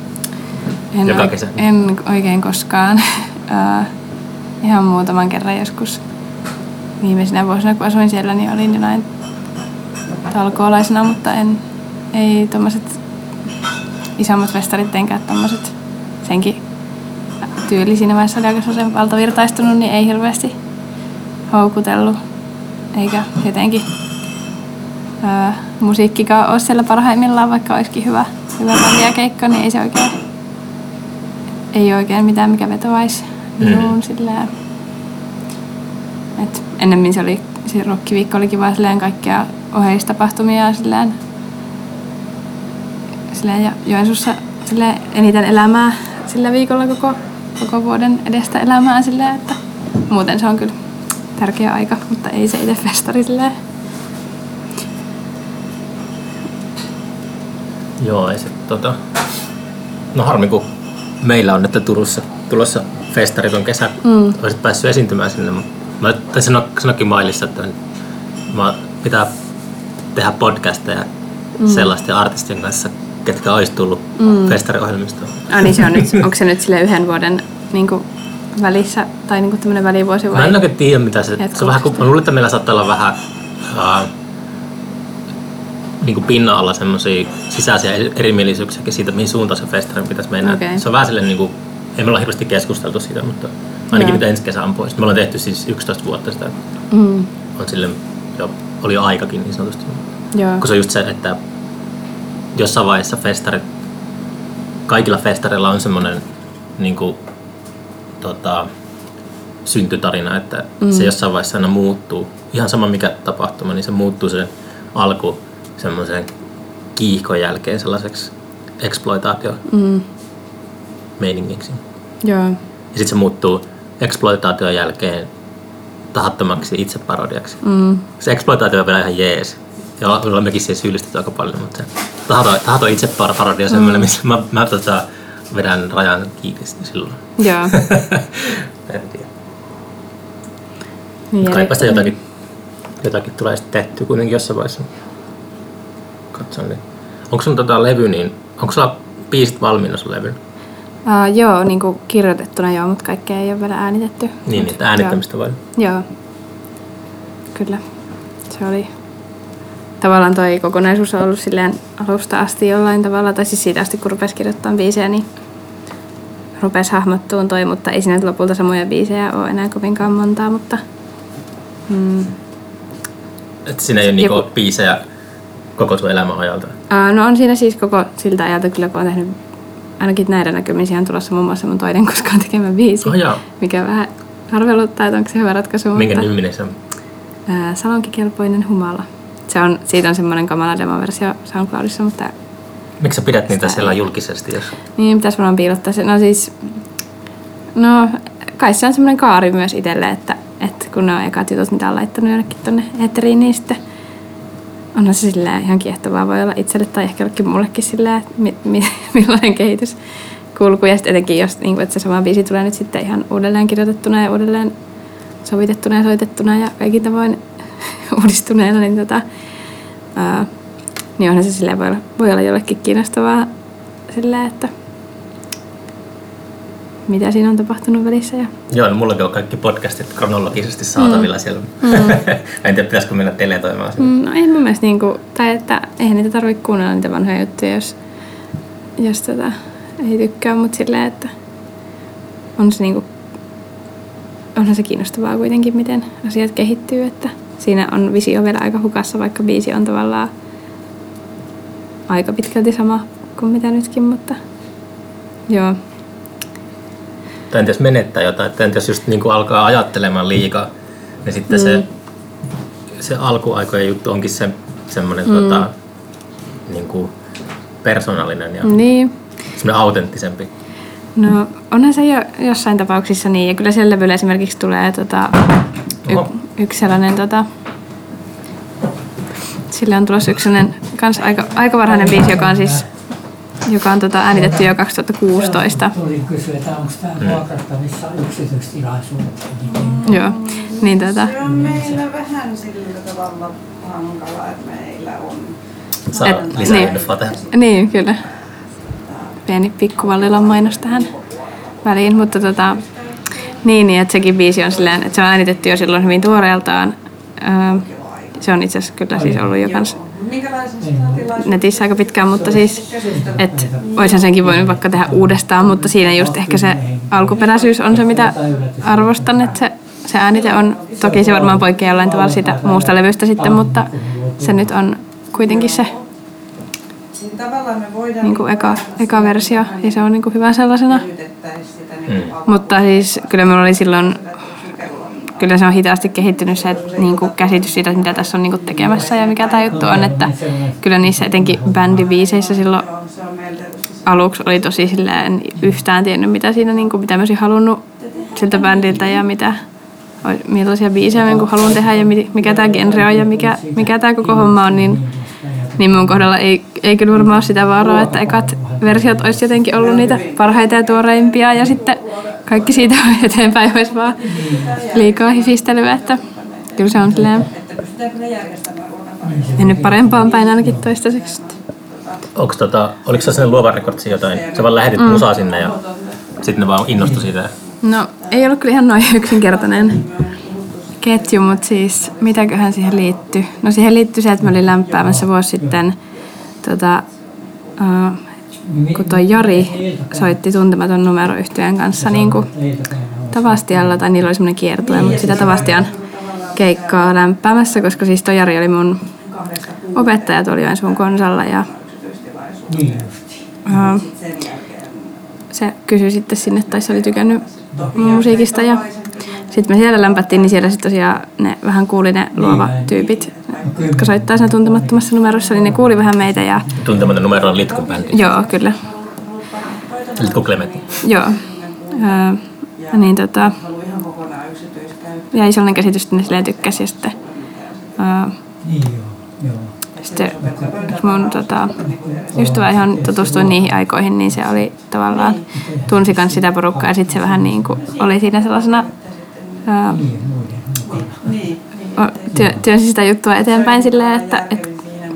En, Joka kesä? en oikein koskaan. Ihan muutaman kerran joskus viimeisinä vuosina, kun asuin siellä, niin olin jonain talkoolaisena, mutta en, ei tommoset isommat festarit enkä tommoset senkin tyyli siinä vaiheessa oli aika valtavirtaistunut, niin ei hirveästi houkutellut. Eikä jotenkin ää, musiikkikaan ole siellä parhaimmillaan, vaikka olisikin hyvä, hyvä bändi ja keikka, niin ei se oikein, ei oikein mitään, mikä vetoaisi minuun Mm. silleen. Et ennemmin se oli, se rokkiviikko oli kiva silleen kaikkia oheistapahtumia silleen, silleen ja Joensuussa silleen eniten elämää sillä viikolla koko, koko vuoden edestä elämää silleen, että muuten se on kyllä tärkeä aika, mutta ei se itse festari silleen. Joo, ei se tota... No harmi, kun meillä on nyt Turussa tulossa festarit on kesä. Mm. Olisit päässyt esiintymään sinne. mutta Mä tai sano, sanokin mailissa, että mä pitää tehdä podcasteja mm. sellaisten artistien kanssa, ketkä olisi tullut mm. festariohjelmistoon. Ah, niin se on nyt, onko se nyt sille yhden vuoden niin kuin, välissä tai niin kuin tämmöinen välivuosi vai? Mä en oikein tiedä, mitä se... Se on vähän kuin, mä luulen, että meillä saattaa olla vähän uh, niin kuin pinnan alla semmoisia sisäisiä erimielisyyksiä siitä, mihin suuntaan se festari pitäisi mennä. Okei. Se on vähän silleen, niin kuin, ei me olla hirveästi keskusteltu siitä, mutta ainakin Joo. nyt ensi kesä on pois. Me ollaan tehty siis 11 vuotta sitä. Mm, On silleen, jo, oli jo aikakin niin sanotusti. joo. Kun se on just se, että jossain vaiheessa festarit, kaikilla festareilla on semmoinen niin kuin, tota, syntytarina, että mm. se jossain vaiheessa aina muuttuu. Ihan sama mikä tapahtuma, niin se muuttuu se alku semmoisen kiihkon jälkeen sellaiseksi exploitaatio Mm, meiningiksi. joo. Ja sitten se muuttuu exploitaation jälkeen tahattomaksi itseparodiaksi. Mm, Se exploitaatio on vielä ihan jees. Ja olemmekin siihen syyllistetty aika paljon, mutta se tahaton, tahaton itse parodia on semmoinen, missä mä, mä tota, vedän rajan kiinni silloin. joo. en tiedä. Niin, Mutta kaipa sitä jotakin, jotakin tulee sitten tehtyä kuitenkin jossain vaiheessa. Katson niin. Onko sun tota levy, niin onko sulla biisit valmiina sun levy? Uh, joo, niin kuin kirjoitettuna joo, mutta kaikkea ei ole vielä äänitetty. Niin, että äänittämistä vai? Joo, kyllä. Se oli tavallaan toi kokonaisuus on ollut silleen alusta asti jollain tavalla, tai siis siitä asti kun rupesi kirjoittamaan biisejä, niin rupesi hahmottuun toi, mutta ei siinä lopulta samoja biisejä ole enää kovinkaan montaa, mutta mm, Että siinä ei ole niinku biisejä koko sun elämän ajalta. ää, no on siinä siis koko siltä ajalta kyllä, kun on tehnyt ainakin näiden näkymin siihen on tulossa muun muassa mun toinen koskaan tekemä biisi, Oh, joo. mikä vähän arveluttaa, että onko se hyvä ratkaisu, Minkä mutta niminen se on? salonkikelpoinen humala. Se on, siitä on semmoinen kamala demoversio SoundCloudissa, mutta Miksi sä pidät niitä siellä julkisesti? Jos... niin pitäisi varmaan piilottaa se. No siis, no kai se on semmoinen kaari myös itselle, että, että kun ne on ekat jutut, mitä on laittanut jonnekin tonne eetteriin, niin sitten onhan se silleen ihan kiehtovaa voi olla itselle tai ehkä jollekin mullekin silleen, että mi, mi, millainen kehitys kulku. Ja sitten etenkin, jos niin kuin, että se sama biisi tulee nyt sitten ihan uudelleen kirjoitettuna ja uudelleen sovitettuna ja soitettuna ja kaikin tavoin uudistuneena, niin, tota, ää, niin onhan se silleen voi olla, voi olla jollekin kiinnostavaa silleen, että mitä siinä on tapahtunut välissä. Ja... Joo, no mullakin on kaikki podcastit kronologisesti saatavilla mm. siellä. Mm. en tiedä, pitäisikö mennä teletoimaan. Mm, no ei mun mielestä niinku, tai että eihän niitä tarvitse kuunnella niitä vanhoja juttuja, jos, jos tota, ei tykkää, mutta silleen, että on se niinku, onhan se kiinnostavaa kuitenkin, miten asiat kehittyy, että siinä on visio vielä aika hukassa, vaikka biisi on tavallaan aika pitkälti sama kuin mitä nytkin, mutta joo. Tai entä jos menettää jotain, että entä jos just niin kuin alkaa ajattelemaan liikaa, niin sitten mm. se, se alkuaikojen juttu onkin se, semmoinen mm. tota, niin kuin persoonallinen ja. Niin, semmoinen autenttisempi. No onhan se jo jossain tapauksissa niin, ja kyllä siellä levyllä esimerkiksi tulee tota, y- Oho. Yksi sellainen, tota, sille on tulossa yksi sellainen kans aika, aika varhainen biisi, joka on siis joka on tota, äänitetty jo 2016. Tulin kysyä, että onko tämä vuokrattavissa yksityistilaisuuteen. Joo, niin tota, Se on meillä vähän sillä tavalla hankala, että meillä on Saa lisää niin. tähän. Niin, kyllä. Pieni pikkuvallilan mainos tähän väliin, mutta tota, niin, niin, että sekin biisi on silleen, että se on äänitetty jo silloin hyvin tuoreeltaan. Öö, se on itse asiassa kyllä siis ollut jo kans netissä aika pitkään, mutta siis, että olisihan senkin voinut vaikka tehdä uudestaan, mutta siinä just ehkä se alkuperäisyys on se, mitä arvostan, että se, se äänite on, toki se varmaan poikkeaa jollain tavalla siitä muusta levystä sitten, mutta se nyt on kuitenkin se Niin tavallaan me voidaan niin kuin eka, eka versio ja se on niin kuin hyvä sellaisena. sitä niin kuin Mutta siis kyllä minulla oli silloin, kyllä se on hitaasti kehittynyt se niin kuin käsitys siitä, mitä tässä on niin kuin tekemässä ja mikä tämä juttu on, että kyllä niissä etenkin bändibiiseissä silloin aluksi oli tosi silleen yhtään tiennyt, mitä siinä, niin kuin, mitä mä olisin halunnut siltä bändiltä ja mitä, millaisia biisejä niin kuin haluan tehdä ja mi- mikä tämä genre on ja mikä, mikä tämä koko homma on, niin, niin mun kohdalla ei, ei kyllä varmaan ole sitä vaaraa, että ekat versiot olisi jotenkin ollut niitä parhaita ja tuoreimpia ja sitten kaikki siitä eteenpäin olisi vaan liikaa hifistelyä, että kyllä se on silleen mennyt parempaan päin ainakin toistaiseksi. Onko tota, oliko se sinne luovan rekordsi jotain? Sä vaan lähetit mm. musaa sinne ja sitten ne vaan innostui siitä. No, ei ollut kyllä ihan noin yksinkertainen ketju, mutta siis mitäköhän siihen liittyy? No siihen liittyy se, että mä olin lämpäämässä vuosi sitten, tota, uh, kun toi Jari soitti tuntematon numeroyhtiön kanssa niin kuin Tavastialla, tai niillä oli semmoinen kiertue, mutta sitä Tavastian keikkaa lämpäämässä, koska siis toi Jari oli mun opettaja tuolla Joensuun konsalla ja uh, se kysyi sitten sinne, tai se oli tykännyt musiikista ja sitten me siellä lämpättiin, niin siellä sitten tosiaan ne vähän kuuli ne luova tyypit, jotka soittaa siinä tuntemattomassa numerossa, niin ne kuuli vähän meitä ja Tuntematon numero on Litkun bändi. joo, kyllä, Litku Clementti. joo. Öö, niin tota, ihan jäi sellainen käsitys, että ne silleen tykkäsi ja sitten, öö, Niin joo, joo. sitten mun tota, ystävä, johon tutustuin niihin aikoihin, niin se oli tavallaan, tunsi kans sitä porukkaa ja sitten se vähän niin kuin oli siinä sellaisena öö, Niin mukana. Niin. työ, työnsi sitä juttua eteenpäin silleen, että, että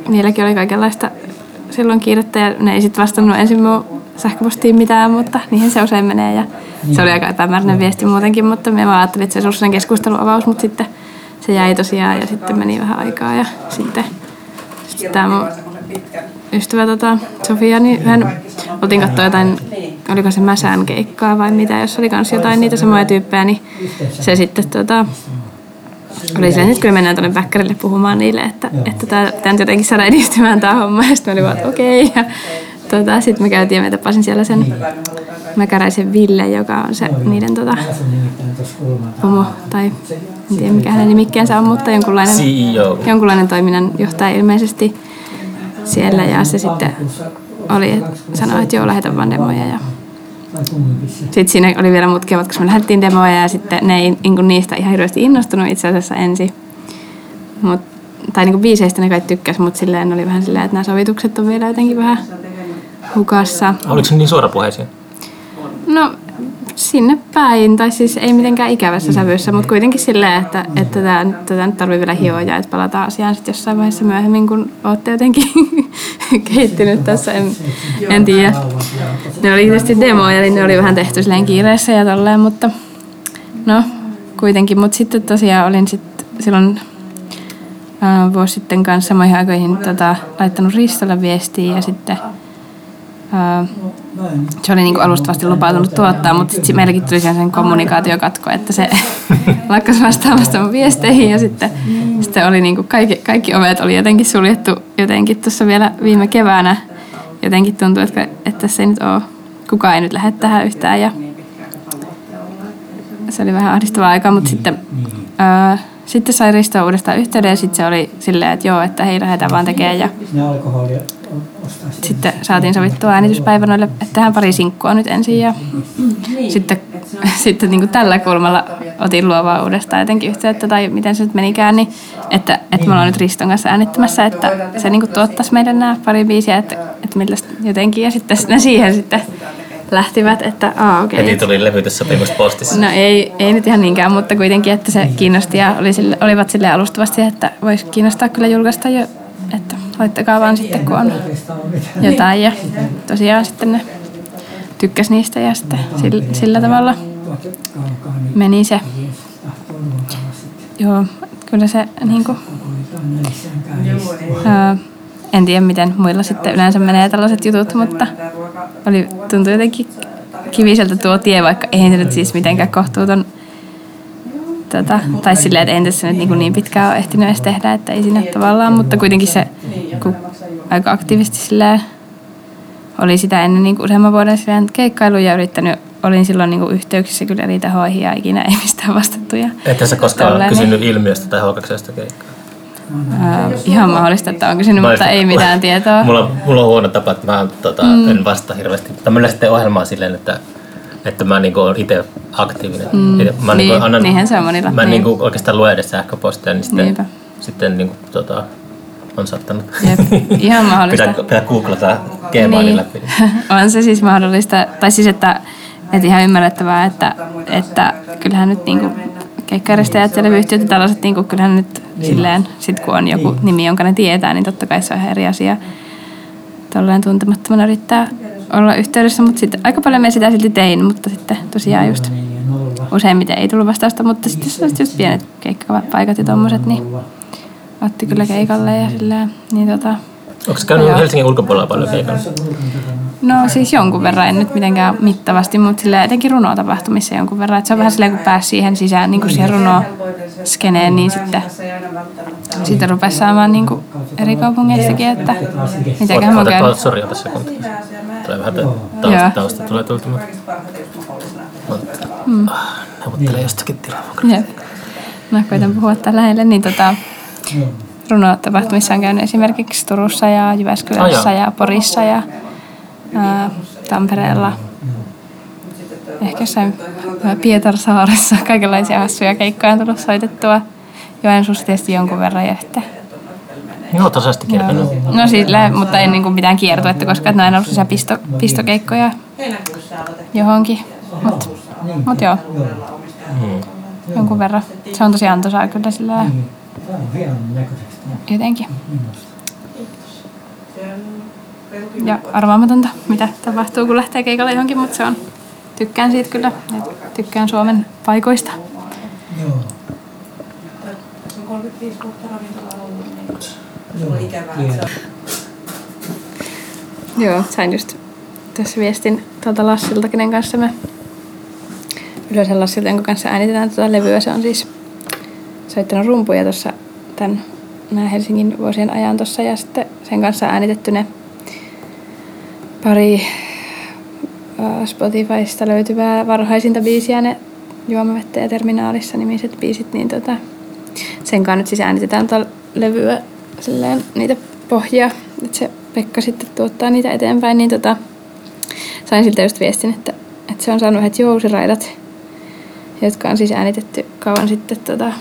niilläkin oli kaikenlaista silloin kiirettä ja ne ei sitten vastannut ensin mun sähköpostiin mitään, mutta niihin se usein menee ja se oli aika epämääräinen viesti muutenkin, mutta mä vaan ajattelin, että se olisi sellainen keskusteluavaus, mutta sitten se jäi tosiaan ja sitten meni vähän aikaa ja sitten, sitten tämä mun ystävä tota, Sofia, niin hän oltiin katsoa jotain, oliko se Mäsään keikkaa vai mitä, jos oli kans jotain niitä samoja tyyppejä, niin se sitten tota, oli silleen, että kyllä mennään tuonne Bäkkärille puhumaan niille, että, että tämä nyt jotenkin saada edistymään tämä homma. Ja sitten mä olin vaan, että okei. Ja tota, sitten me käytiin ja me tapasin siellä sen Mäkäräisen Ville, joka on se niiden tota, pomo, tai en tiedä mikä hänen nimikkeensä on, mutta jonkunlainen, CEO. jonkunlainen toiminnanjohtaja ilmeisesti siellä. Ja se sitten oli, että sanoi, että joo, lähetän vaan demoja. Ja sitten siinä oli vielä mutkia, koska me lähdettiin demoja ja sitten ne ei niin kuin niistä ihan hirveästi innostunut itse asiassa ensin. Mut, tai niin kuin biiseistä ne kaikki tykkäs, mutta silleen oli vähän silleen, että nämä sovitukset on vielä jotenkin vähän hukassa. Oliko se niin suorapuheisia? No sinne päin, tai siis ei mitenkään ikävässä sävyssä, mutta kuitenkin silleen, että, että tätä, tätä nyt tarvii vielä hioa ja että palataan asiaan sitten jossain vaiheessa myöhemmin, kun olette jotenkin kehittynyt tässä, en, en tiedä. Ne oli tietysti demoja, niin ne oli vähän tehty silleen kiireessä ja tolleen, mutta no kuitenkin. Mutta sitten tosiaan olin sitten silloin ää, vuosi sitten kanssa samoihin aikoihin tota, laittanut Ristolle viestiä ja sitten se oli niin alustavasti lupautunut tuottaa, mutta sitten meilläkin tuli sen kommunikaatiokatko, että se lakkasi vastaamasta mun viesteihin ja sitten, sitten oli niin kaikki, kaikki ovet oli jotenkin suljettu jotenkin tuossa vielä viime keväänä. Jotenkin tuntui, että, että tässä ei nyt ole, kukaan ei nyt lähde tähän yhtään ja se oli vähän ahdistavaa aikaa, mutta sitten, ää, sitten sai Ristoa uudestaan yhteyden ja sitten se oli silleen, että joo, että hei lähdetään vaan tekemään ja Ne alkoholia ostaa sitten. saatiin sovittua äänityspäivä noille, että tehdään pari sinkkua nyt ensin ja sitten, sitten niin kuin tällä kulmalla otin luovaa uudestaan jotenkin yhteyttä tai miten se nyt menikään, niin että, että me ollaan nyt Riston kanssa äänittämässä, että se niin kuin tuottaisi meidän nämä pari biisiä, että, että millä jotenkin ja sitten ne siihen sitten lähtivät, että aa okei. Heti tuli levytyssopimus postissa. No ei, ei nyt ihan niinkään, mutta kuitenkin, että se kiinnosti ja oli sille, olivat sille alustavasti, että voisi kiinnostaa kyllä julkaista jo että laittakaa vaan sitten kun on jotain. Ja tosiaan sitten ne tykkäs niistä ja sitten sillä, sillä tavalla meni se. Joo, kyllä se niinku, ää, en tiedä miten muilla sitten yleensä menee tällaiset jutut, mutta oli, tuntui jotenkin kiviseltä tuo tie, vaikka ei se nyt siis mitenkään kohtuuton tota, tai silleen, että en tässä nyt niin, niin pitkään ole ehtinyt edes tehdä, että ei siinä tavallaan, mutta kuitenkin se kun aika aktiivisesti silleen, oli sitä ennen niin kuin useamman vuoden silleen keikkailu ja yrittänyt, olin silloin niin kuin yhteyksissä kyllä eri tahoihin ja ikinä ei mistään vastattu. Ja Että sä koskaan tolleen, kysynyt ilmiöstä tai hokaksesta keikkaa? Ää, ihan mahdollista, että on kysynyt, mutta ei mitään tietoa. Mulla, mulla on huono tapa, että mä tota, mm. en vasta hirveästi. Yleensä teen ohjelmaa silleen, että, että mä niinku olen itse aktiivinen. Mm. Mä Niin, niinhän se on monilla, Mä niin. niinku oikeastaan luen edes sähköposteja, niin sitten, Niinpä. sitten niinku, tota, on sattanut. Jep, ihan mahdollista. pitää, pitää googlata Gmailin Niin. läpi. on se siis mahdollista, tai siis että, että ihan ymmärrettävää, että, että kyllähän nyt niinku keikkajärjestäjät ja levyyhtiöt ja tällaiset, niinku, kyllähän nyt silleen, sit kun on joku nimi, jonka ne tietää, niin totta kai se on ihan eri asia. Tolleen tuntemattomana yrittää olla yhteydessä, mutta sitten aika paljon me sitä silti tein, mutta sitten tosiaan just useimmiten ei tullut vastausta, mutta sitten sellaiset just pienet keikkapaikat ja tommoset, niin otti kyllä keikalle ja silleen, niin tota, Onko käynyt. Helsingin ulkopuolella paljon keikalla? No siis jonkun verran, en nyt mitenkään mittavasti, mutta sillä etenkin runotapahtumissa jonkun verran. Et se on vähän silleen, kun pääsi siihen sisään niin kuin siihen runoskeneen, niin sitten, sitten rupesi saamaan niin kuin eri kaupungeistakin, että mitäköhän mä ota, käynyt. sori, ota sekunti. Tulee vähän tausta, tausta tulee tulta, mutta Mm. neuvottelee jostakin tilaa. Jep. No koitan puhua tää lähelle, niin tota, runotapahtumissa on käynyt esimerkiksi Turussa ja Jyväskylässä Ah, ja Porissa ja ää, Tampereella. Ehkä jossain Pietarsaaressa kaikenlaisia hassuja keikkoja on tullut soitettua. Joensuussa tietysti jonkun verran ja sitten Joo, tasaisesti kirkannut. Joo. No sillä, mutta en niinku mitään kiertuetta, koska et näin ollut sellaisia pisto, pistokeikkoja johonkin. Mutta mut joo, Mm. jonkun verran. Se on tosi antoisaa kyllä sillä on näköisestä. jotenkin. Ja arvaamatonta, mitä tapahtuu, kun lähtee keikalle johonkin, mutta se on, tykkään siitä kyllä. Ja tykkään Suomen paikoista. Joo. Se on 35 vuotta ravintolaa ollut, niin se on ikävää, Joo, sain just tässä viestin tuolta Lassilta, kenen kanssa me Ylösen Lassilta, jonka kanssa äänitetään tuota levyä. Se on siis soittanut rumpuja tuossa tämän Helsingin vuosien ajan tuossa ja sitten sen kanssa äänitetty ne pari äh, Spotifysta löytyvää varhaisinta biisiä, ne Juomavettä ja Terminaalissa nimiset biisit, niin tota, sen kanssa nyt siis äänitetään tuolla levyä silleen niitä pohjia, että se Pekka sitten tuottaa niitä eteenpäin, niin tota, sain siltä just viestin, että, että se on saanut yhdet jousiraidat, jotka on siis äänitetty kauan sitten, tota,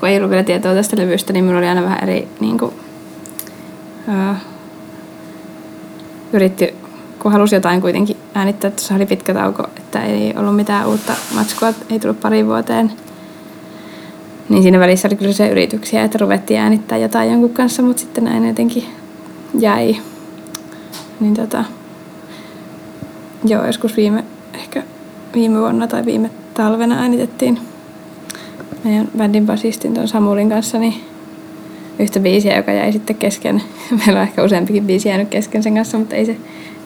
kun ei ollut vielä tietoa tästä levystä, niin minulla oli aina vähän eri, niin kuin, ää, yritti, kun halusi jotain kuitenkin äänittää, että tuossa oli pitkä tauko, että ei ollut mitään uutta matskua, ei tullut pari vuoteen. Niin siinä välissä oli kyllä se yrityksiä, että ruvettiin äänittää jotain jonkun kanssa, mutta sitten näin jotenkin jäi. Niin tota, joo, joskus viime, ehkä viime vuonna tai viime talvena äänitettiin meidän bändin basistin tuon Samulin kanssa niin yhtä biisiä, joka jäi sitten kesken. Meillä on ehkä useampikin biisi jäänyt kesken sen kanssa, mutta ei se,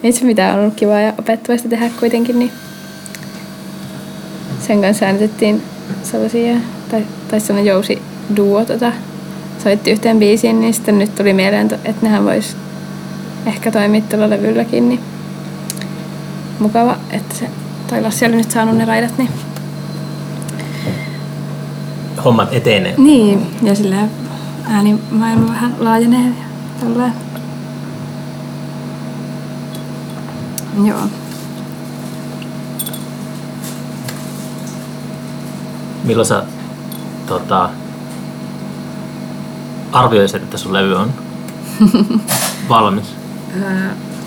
ei se mitään ollut kivaa ja opettavaista tehdä kuitenkin, niin sen kanssa äänitettiin sellaisia, tai, tai sellainen jousi duo tota, soitti yhteen biisiin, niin sitten nyt tuli mieleen, että nehän vois ehkä toimia tuolla levylläkin, niin mukava, että se toi Lassi oli nyt saanut ne raidat, niin Hommat etenee. Niin, ja sillä äänimaailma vähän laajenee ja tolleen. Joo. Milloin sä tota, arvioisit, että sun levy on valmis?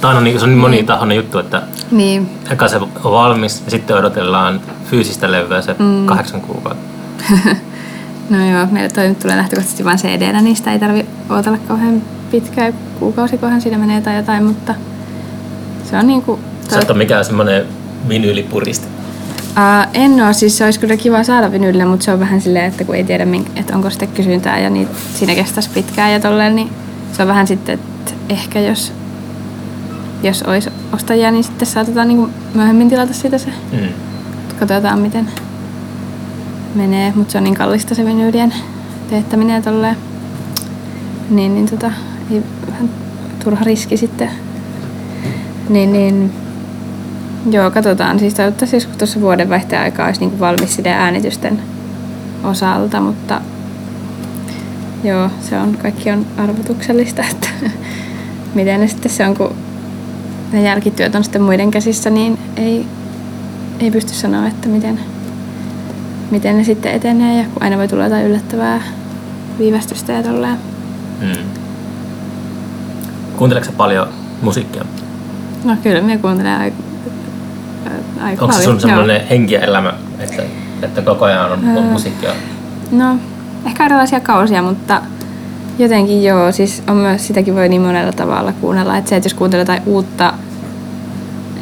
Tämä on, niin, se on niin monitahoinen juttu, että Niin, eka se on valmis ja sitten odotellaan fyysistä levyä se mm. kahdeksan kuukautta. No joo, meille toi nyt tulee lähtökohtaisesti vain cd niin sitä ei tarvi odotella kauhean pitkään, kuukausikohan siinä menee tai jotain, mutta se on niinku... Sä et ole mikään semmoinen vinyylipuristi. Uh, en ole, siis se olisi kyllä kiva saada vinyylille, mutta se on vähän silleen, että kun ei tiedä, että onko sitten kysyntää ja niin siinä kestäisi pitkään ja tolleen, niin se on vähän sitten, että ehkä jos, jos olisi ostajia, niin sitten saatetaan niin myöhemmin tilata siitä se. Mm. Katsotaan, miten menee, mutta se on niin kallista se vinyylien teettäminen ja tolleen. Niin, niin tota, ei vähän turha riski sitten. Niin, niin Joo, katsotaan. Siis toivottavasti joskus tuossa vuodenvaihteen aikaa olisi niin valmis sille äänitysten osalta, mutta joo, se on, kaikki on arvotuksellista, että miten ne sitten se on, kun ne jälkityöt on sitten muiden käsissä, niin ei, ei pysty sanoa, että miten, miten ne sitten etenee ja kun aina voi tulla jotain yllättävää viivästystä ja tolleen. Hmm. Kuunteleeko paljon musiikkia? No kyllä, minä kuuntelen aika aika Onko se sun semmoinen henki ja elämä, että, että koko ajan on öö, musiikkia? No, ehkä erilaisia kausia, mutta jotenkin joo, siis on myös sitäkin voi niin monella tavalla kuunnella, että se, että jos kuuntelee jotain uutta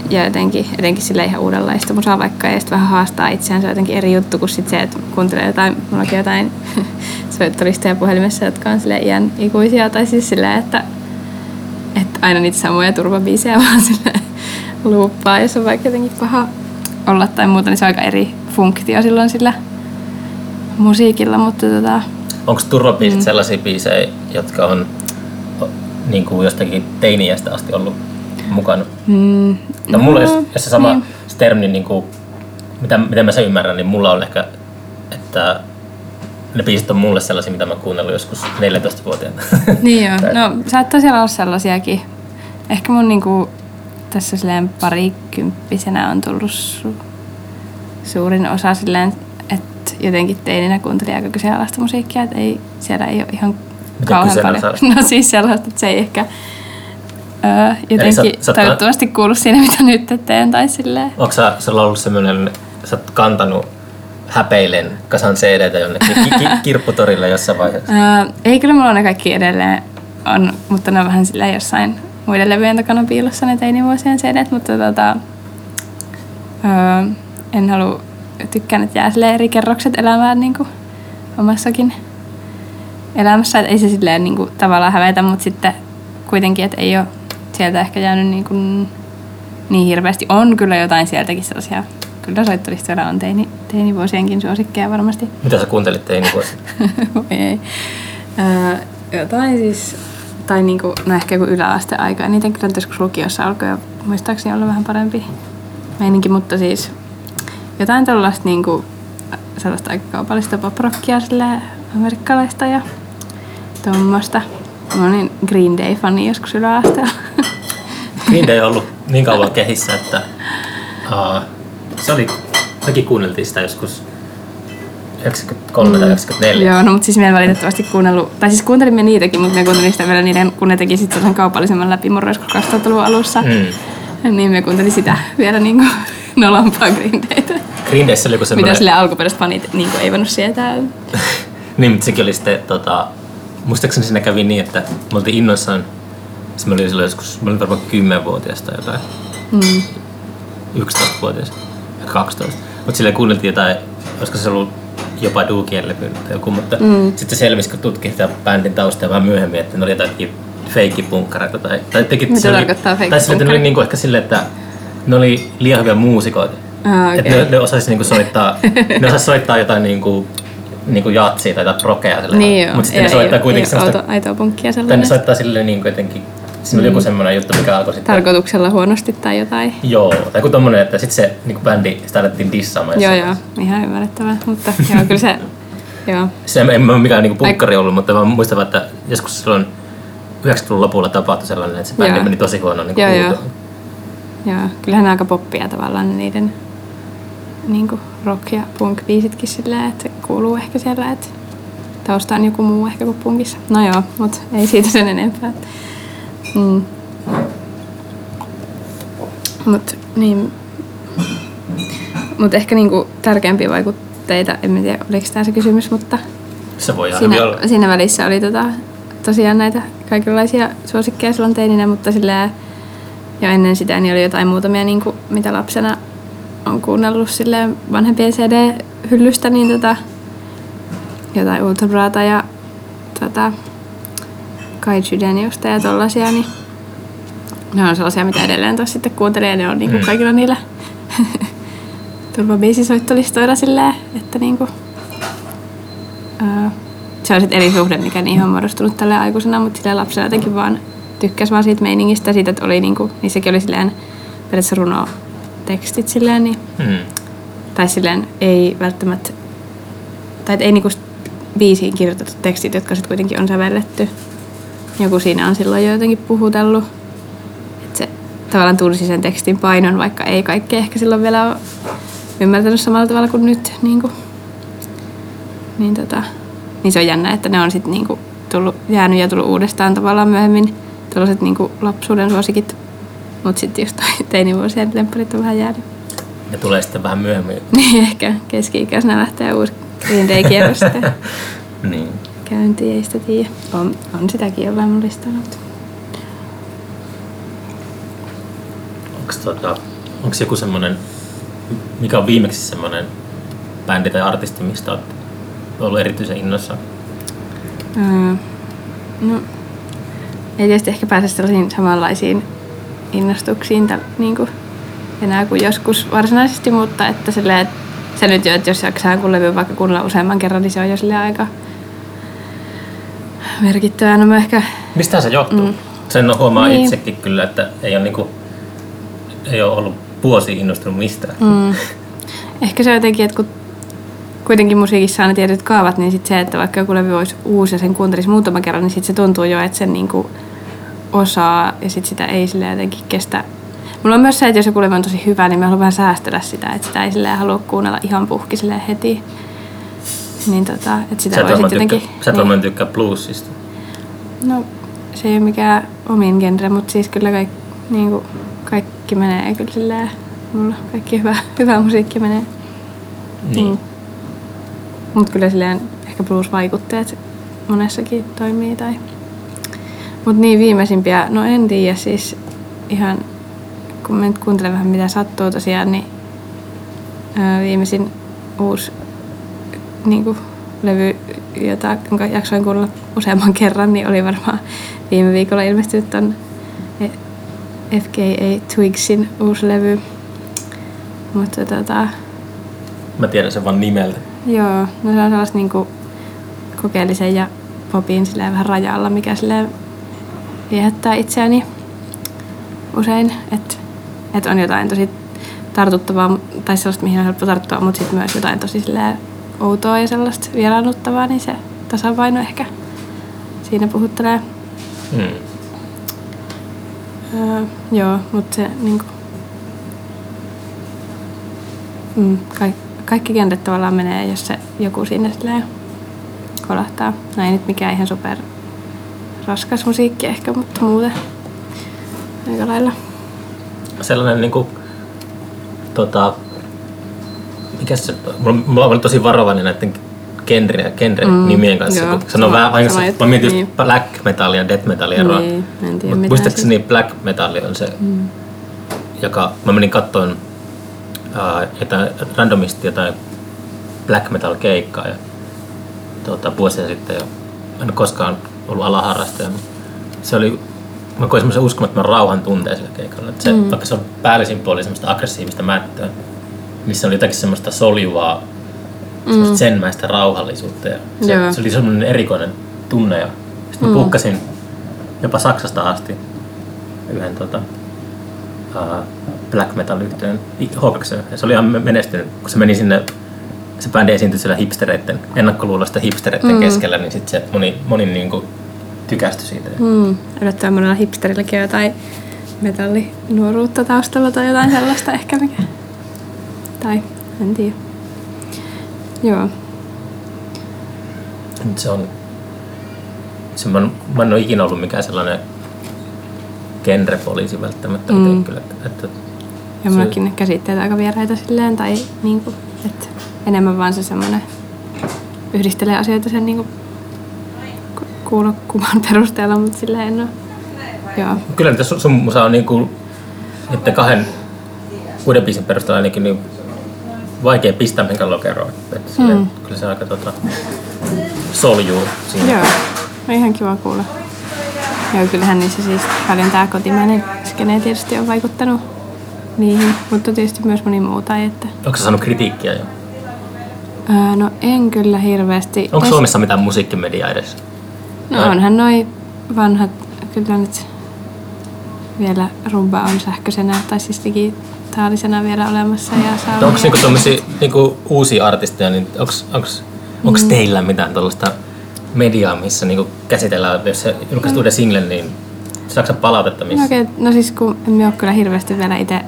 ja jotenkin, jotenkin sille ihan uudenlaista musaa vaikka ja sitten vähän haastaa itseään, se on jotenkin eri juttu kuin sit se, että kuuntelee jotain, mullakin jotain soittolistoja puhelimessa, jotka on sille iän ikuisia tai siis silleen, että aina niitä samoja turvabiisejä vaan silleen luuppaa, jos on vaikka jotenkin paha olla tai muuta, niin se on aika eri funktio silloin sillä musiikilla, mutta tota... Onko turvabiisit mm. sellaisia biisejä, jotka on niin kuin jostakin teiniästä asti ollut mukana? Mm, no, mulla, jos, jos se sama niin. termi, niin kuin, mitä, miten mä sen ymmärrän, niin mulla on ehkä, että ne biisit on mulle sellaisia, mitä mä kuunnellut joskus 14-vuotiaana. Niin joo, no saattaa siellä olla sellaisiakin. Ehkä mun niinku tässä silleen parikymppisenä on tullut su- suurin osa silleen, että jotenkin teininä kuuntelin aika kyseenalaista musiikkia, että ei, siellä ei ole ihan Mitä kauhean paljon. No siis sellaista, että se ei ehkä öö, jotenkin sä, sä toivottavasti kuulu siinä, mitä nyt teen tai silleen. Onko sä, sulla ollut semmoinen, sä oot kantanut häpeilen kasan cd jonnekin ki- ki- kirpputorille jossain vaiheessa? Öö, ei kyllä mulla on ne kaikki edelleen on, mutta ne on vähän silleen jossain muiden levyjen takana piilossa ne teinivuosien cd mutta tota, öö, en halua, tykkään, että jää eri kerrokset elämään niin kuin omassakin elämässä, että ei se silleen niin kuin, tavallaan hävetä, mutta sitten kuitenkin, että ei ole sieltä ehkä jäänyt niin, kuin, niin hirveästi. On kyllä jotain sieltäkin sellaisia, kyllä soittolistoilla on teini, teinivuosienkin suosikkeja varmasti. Mitä sä kuuntelit teinivuosina? ei. Öö, jotain siis tai niinku, no ehkä joku yläasteaika. Niitä kyllä joskus lukiossa alkoi jo muistaakseni olla vähän parempi meininki, mutta siis jotain tällaista niinku, sellaista aika kaupallista poprockia amerikkalaista ja tuommoista. Mä olin Green Day-fani joskus yläasteella. Green Day on ollut niin kauan kehissä, että uh, se oli, mekin kuunneltiin sitä joskus 93 mm. tai 94. Joo, no mutta siis me en valitettavasti kuunnellut, tai siis kuuntelimme niitäkin, mutta me kuuntelin sitä vielä niiden, kun ne teki sitten sen kaupallisemman läpimurron joskus 2000-luvun alussa. Mm. Niin me kuuntelin sitä vielä niin kuin Daytä. Green Dayssä oli joku semmoinen... Mitä sille alkuperäiset fanit niin kuin ei voinut sietää. niin, mutta sekin oli sitten, tota, muistaakseni siinä kävi niin, että me oltiin innoissaan, siis mä olin silloin joskus, mä olin varmaan 10-vuotias tai jotain. Mm. 11-vuotias, 12. Mutta sille kuunneltiin jotain, olisiko se ollut jopa Duukien levy tai joku, mutta mm. sitten selvisi, kun tutkin sitä bändin taustaa vähän myöhemmin, että ne oli jotakin feikkipunkkareita tai, tai teki, Mitä se tarkoittaa oli, Tai sille, ne oli niinku ehkä silleen, että ne oli liian hyviä muusikoita. Ah, okay. Että ne, ne osasi niinku soittaa, ne osasi soittaa jotain niinku, niinku jatsia tai jotain prokea. Niin Mutta sitten ne soittaa kuitenkin semmoista... Aitoa punkkia sellainen. Tai ne soittaa silleen niinku jotenkin Siinä oli joku semmoinen juttu, mikä alkoi sitten... Tarkoituksella huonosti tai jotain. Joo, tai kun tommonen, että sitten se niin bändi, sitä alettiin dissaamaan. Joo, joo, ihan ymmärrettävää, mutta joo, kyllä se... Joo. Se en ole mikään niin punkkari ollut, mutta mä muistan, että joskus silloin 90-luvun lopulla tapahtui sellainen, että se bändi joo. meni tosi huono niin joo, joo. joo, kyllähän ne aika poppia tavallaan niiden niin kuin rock- ja punk-biisitkin silleen, että se kuuluu ehkä siellä, että tausta on joku muu ehkä kuin punkissa. No joo, mutta ei siitä sen enempää. Mm. Mutta niin, mut ehkä niinku tärkeämpiä vaikutteita, en tiedä oliko tämä se kysymys, mutta Se voi hyvin olla. siinä, siinä välissä oli tota, tosiaan näitä kaikenlaisia suosikkeja silloin teininä, mutta silleen, jo ennen sitä niin oli jotain muutamia, niin kuin, mitä lapsena on kuunnellut silleen vanhempien CD-hyllystä, niin tota, jotain Ultrabrata ja tota, Kaiju Deniusta ja tollasia, niin ne on sellaisia, mitä edelleen taas sitten kuuntelee, ne on niinku Mm. kaikilla niillä turvabiisisoittolistoilla silleen, että niinku, se on sitten eri suhde, mikä niihin on muodostunut tällä aikuisena, mutta sillä lapsena jotenkin vaan tykkäs vaan siitä meiningistä, siitä, että oli niinku, niissäkin oli silleen periaatteessa runotekstit silleen, niin Mm. tai silleen ei välttämättä, tai ei niinku biisiin kirjoitetut tekstit, jotka sitten kuitenkin on sävelletty. Joku siinä on silloin jo jotenkin puhutellut. Että se tavallaan tunsi sen tekstin painon, vaikka ei kaikki ehkä silloin vielä ole ymmärtänyt samalla tavalla kuin nyt. Niin, niin, tota, niin se on jännä, että ne on sitten niinku tullut, jäänyt ja tullut uudestaan tavallaan myöhemmin tällaiset niinku lapsuuden suosikit. Mutta sitten just toi teinivuosien lempparit on vähän jäänyt. Ja tulee sitten vähän myöhemmin. Niin ehkä keski-ikäisenä lähtee uusi Green Day-kierros Niin. Käyntiin, ei sitä tiedä. On, on sitäkin jollain mun listalla. Onks tota, onks joku semmonen, mikä on viimeksi semmonen bändi tai artisti, mistä oot ollut erityisen innossa? Öö, no, ei tietysti ehkä pääse sellaisiin samanlaisiin innostuksiin täl, niin kuin enää kuin joskus varsinaisesti, mutta että silleen, että se nyt jo, että jos jaksaa kun levy vaikka kuunnella useamman kerran, niin se on jo aika merkittävää. No mä ehkä Mistä se johtuu? Mm. Sen huomaa Niin. itsekin kyllä, että ei ole, niinku, ei ole ollut vuosi innostunut mistään. Mm. Ehkä se on jotenkin, että kun kuitenkin musiikissa on ne tietyt kaavat, niin sit se, että vaikka joku levy olisi uusi ja sen kuuntelisi muutaman kerran, niin sit se tuntuu jo, että sen niinku osaa ja sit sitä ei sille jotenkin kestä. Mulla on myös se, että jos joku levy on tosi hyvä, niin mä haluan vähän säästellä sitä, että sitä ei silleen halua kuunnella ihan puhki heti. Niin tota, että sitä voi sitten jotenkin... sä et niin. varmaan tykkää bluesista. No, se ei ole mikään omin genre, mutta siis kyllä kaik, niin kuin, kaikki menee kyllä silleen, mulla kaikki hyvä, hyvä musiikki menee. Niin. Mm. Mutta kyllä silleen ehkä blues-vaikutteet monessakin toimii. Tai... Mutta niin viimeisimpiä, no en tiedä siis ihan, kun mä nyt kuuntelen vähän mitä sattuu tosiaan, niin ää, viimeisin uusi niin kuin, levy, jota jaksoin kuunnella useamman kerran, niin oli varmaan viime viikolla ilmestynyt ton FKA Twigsin uusi levy. Mutta tota, Mä tiedän sen vaan nimeltä. Joo, no se on sellaista niinku kokeellisen ja popin silleen vähän rajalla, mikä silleen viehättää itseäni usein, että et on jotain tosi tartuttavaa tai sellaista, mihin on helppo tarttua, mutta sitten myös jotain tosi silleen outoa ja sellaista vieraannuttavaa, niin se tasapaino ehkä siinä puhuttelee. Mm. Öö, joo, mutta se niinku... Mm, kaik, kaikki genret tavallaan menee, jos se joku sinne silleen kolahtaa. No ei nyt mikään ihan super raskas musiikki ehkä, mutta muuten aika lailla. Sellainen niinku, tota, mikä se, mulla, mulla on tosi varovainen näiden genre, genre Mm, nimien kanssa, joo, kun sama- vähän juttu, mä mietin just niin. black metal ja death metalin eroa. Niin, en tiedä Mut mitä muistaakseni black metal on se, Mm. joka, mä menin kattoon uh, jotain, randomisti jotain black metal keikkaa ja tuota, vuosia sitten jo. En koskaan ollut alaharrastaja, se oli, mä koin semmoisen uskomattoman rauhan tunteen sillä keikalla. Että se, mm. Vaikka se on päällisin puolin semmoista aggressiivista mättöä, missä oli jotakin semmoista soljuvaa, semmoista mm. senmäistä rauhallisuutta. Ja se, Joo. se oli semmoinen erikoinen tunne. Ja sitten mä Mm. puhkasin jopa Saksasta asti yhden tota, uh, black metal yhtyön H2. Ja se oli ihan menestynyt, kun se meni sinne, se bändi esiintyi siellä hipstereiden, ennakkoluuloista hipstereiden Mm. mm. keskellä, niin sitten se moni, moni niin kuin tykästyi siitä. Mm. Mm, yllättävän monella hipsterilläkin on jotain metallinuoruutta taustalla tai jotain sellaista ehkä mikä. Tai en tiedä. Joo. Nyt se on, se mä, mä en ole ikinä ollut mikään sellainen genrepoliisi välttämättä Mm. kyllä. Että, että Ja Se- mullekin ne käsitteet aika vieraita silleen, tai niinku, että enemmän vaan se semmoinen yhdistelee asioita sen niin kuin kuulokuvan perusteella, mutta sillä en ole. Joo. Kyllä niitä sun, musa on niinku, niiden kahden uuden biisin perusteella ainakin niin vaikea pistää mihinkään lokeroon. Et Mm. Kyllä se aika tota, soljuu siinä. Joo, on ihan kiva kuulla. Joo, kyllähän niissä siis paljon tämä kotimainen skene tietysti on vaikuttanut niihin, mutta tietysti myös moni muu. Tai että, Onko se saanut kritiikkiä jo? ää, no en kyllä hirveästi. Onko Es- Suomessa mitään musiikkimediaa edes? No onhan noi vanhat, kyllä nyt vielä rumba on sähköisenä tai siis digitaalisena vielä olemassa. Ja saa Onko niinku tommosia niinku uusia artisteja, niin onks Mm. teillä mitään tuollaista mediaa, missä niinku käsitellään, jos se julkaistuu uuden singlen, niin saako sä palautetta No, missä? okei, no siis kun en ole kyllä hirveästi vielä itse,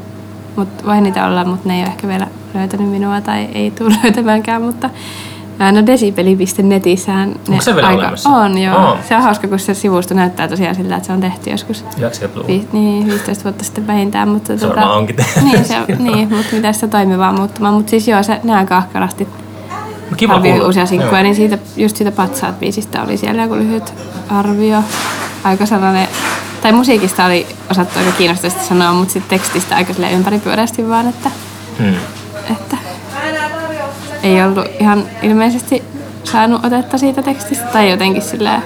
mutta voi niitä olla, mutta ne ei ole ehkä vielä löytänyt minua tai ei tule löytämäänkään, mutta no decibeli.netissähän ne Onko se vielä aika olemassa? on, joo. Oo. Se on hauska, kun se sivusto näyttää tosiaan sillä, että se on tehty joskus 90-luvulla. vi, niin, 15 vuotta sitten vähintään. Mutta Se varmaan onkin tehty. Niin, se, niin mutta mitä sitä toimivaa muuttumaan. Mutta siis joo, se nämä kahkarasti No Kiva arvioi kuulla. uusia sinkkuja, Joo. niin siitä, just siitä Patsaat biisistä oli siellä joku lyhyt arvio. Aika sellainen, tai musiikista oli osattu aika kiinnostavasti sanoa, mutta sitten tekstistä aika ympäripyöreästi vaan, että, Hmm. että ei ollut ihan ilmeisesti saanut otetta siitä tekstistä, tai jotenkin silleen,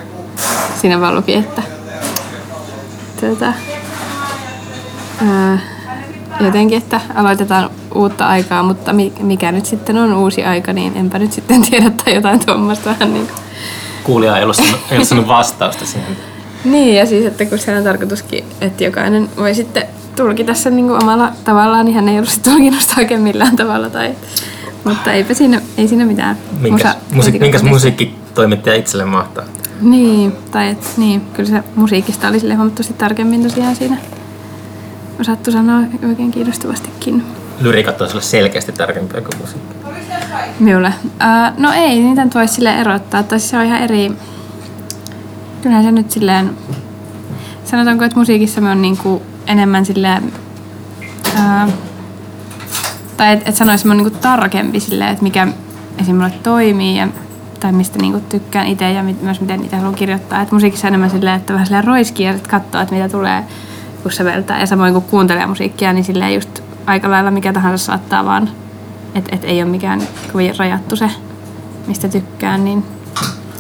siinä vaan luki, että tuota, ää, jotenkin, että aloitetaan uutta aikaa, mutta mi- mikä nyt sitten on uusi aika, niin enpä nyt sitten tiedä tai jotain tuommoista vähän niin kuin. Kuulija ei ollut, sanonut, ei ollut sanonut vastausta siihen. Niin, ja siis, että kun se on tarkoituskin, että jokainen voi sitten tulkita sen niin kuin omalla tavallaan, niin hän ei ollut sitä oikein millään tavalla. Tai, mutta eipä siinä, ei siinä mitään. Minkäs, Musa- musiik, minkäs musiikki- musiikkitoimittaja itselle mahtaa? Niin, tai et, niin, kyllä se musiikista oli sille huomattavasti tarkemmin tosiaan siinä osattu sanoa oikein kiinnostavastikin. Lyrikat on sulle selkeästi tärkeämpiä kuin musiikki. Minulle. Uh, no ei, niitä nyt voi sille erottaa. Tai siis se on ihan eri... Kyllähän se nyt silleen... Sanotaanko, että musiikissa me on niinku enemmän silleen... Uh, tai että et sanoisin, oon niinku tarkempi silleen, että mikä esim. mulle toimii ja, tai mistä niinku tykkään itse ja mit, myös miten itse haluan kirjoittaa. Et musiikissa enemmän silleen, että vähän silleen roiskii ja katsoo, että mitä tulee, kun säveltää. Ja samoin kun kuuntelee musiikkia, niin silleen just aika lailla mikä tahansa saattaa vaan että et ei ole mikään kovin rajattu se, mistä tykkään, niin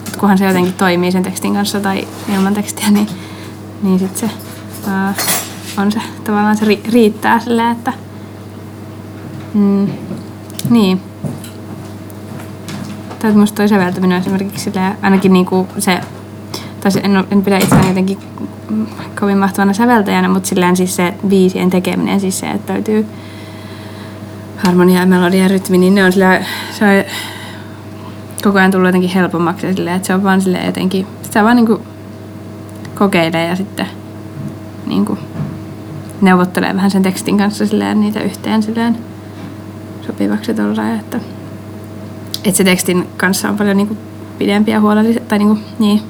et kunhan se jotenkin toimii sen tekstin kanssa tai ilman tekstiä, niin, niin sit se ää, on se, tavallaan se ri, riittää silleen, että mm, niin. Tai musta toi säveltäminen esimerkiksi silleen, ainakin niinku se, tai se, en, en pidä itseäni jotenkin kovin mahtavana säveltäjänä, mutta silleen siis se biisien tekeminen, siis se, että löytyy harmonia ja melodia ja rytmi, niin ne on sillä, se on koko ajan tullut jotenkin helpommaksi silleen, että se on vaan silleen jotenkin, sitä vaan niinku kokeilee ja sitten niinku neuvottelee vähän sen tekstin kanssa silleen niitä yhteen silleen sopivaksi tolleen, että, että se tekstin kanssa on paljon niinku pidempi ja huolellisempi, tai niinku, niin,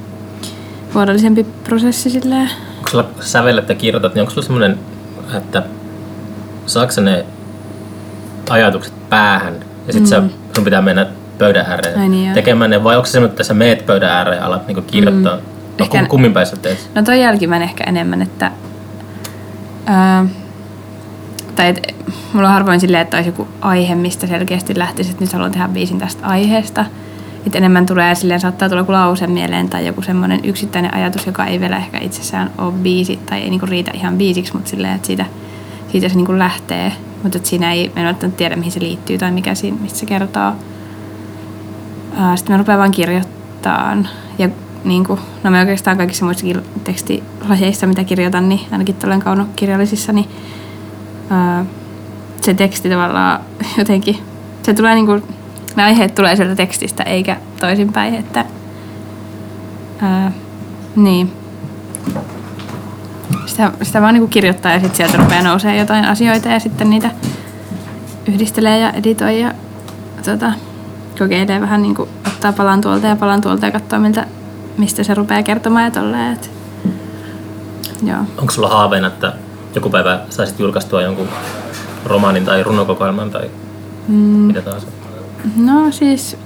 huolellisempi prosessi silleen. Kun sulla sävellet ja kirjoitat, niin onko sulla semmoinen, että saako ne ajatukset päähän ja sit mm. sä, sun pitää mennä pöydän ääreen Ai niin, joo. tekemään ne, vai onko se semmoinen, että sä meet pöydän ääreen ja alat niinku kirjoittaa? Mm. No, Ehkä- kum, kummin päin sä teet? No toi jälkimmäinen ehkä enemmän, että... Ää, tai et, mulla on harvoin silleen, että olisi joku aihe, mistä selkeästi lähtisi, että nyt haluan tehdä biisin tästä aiheesta. Että enemmän tulee silleen, saattaa tulla joku lause mieleen tai joku semmoinen yksittäinen ajatus, joka ei vielä ehkä itsessään ole biisi tai ei niinku riitä ihan biisiksi, mutta silleen, että siitä, siitä se niinku lähtee. Mutta siinä ei, en tiedä, mihin se liittyy tai mikä siinä, mistä se kertoo. Sitten mä rupean vaan kirjoittamaan. Ja niin kuin, no mä oikeastaan kaikissa muissakin tekstilajeissa, mitä kirjoitan, niin ainakin tuolla kaunokirjallisissa, niin se teksti tavallaan jotenkin, se tulee niin kuin, ne aiheet tulee sieltä tekstistä eikä toisinpäin, että ää, niin. Sitä, sitä vaan niin kuin kirjoittaa ja sitten sieltä rupeaa nousee jotain asioita ja sitten niitä yhdistelee ja editoi ja tota, kokeilee vähän niin kuin ottaa palan tuolta ja palan tuolta ja katsoo miltä, mistä se rupeaa kertomaan ja tolleen. Joo. Onko sulla haaveena, että joku päivä saisit julkaistua jonkun romaanin tai runokokoelman tai mm. mitä tahansa? No siis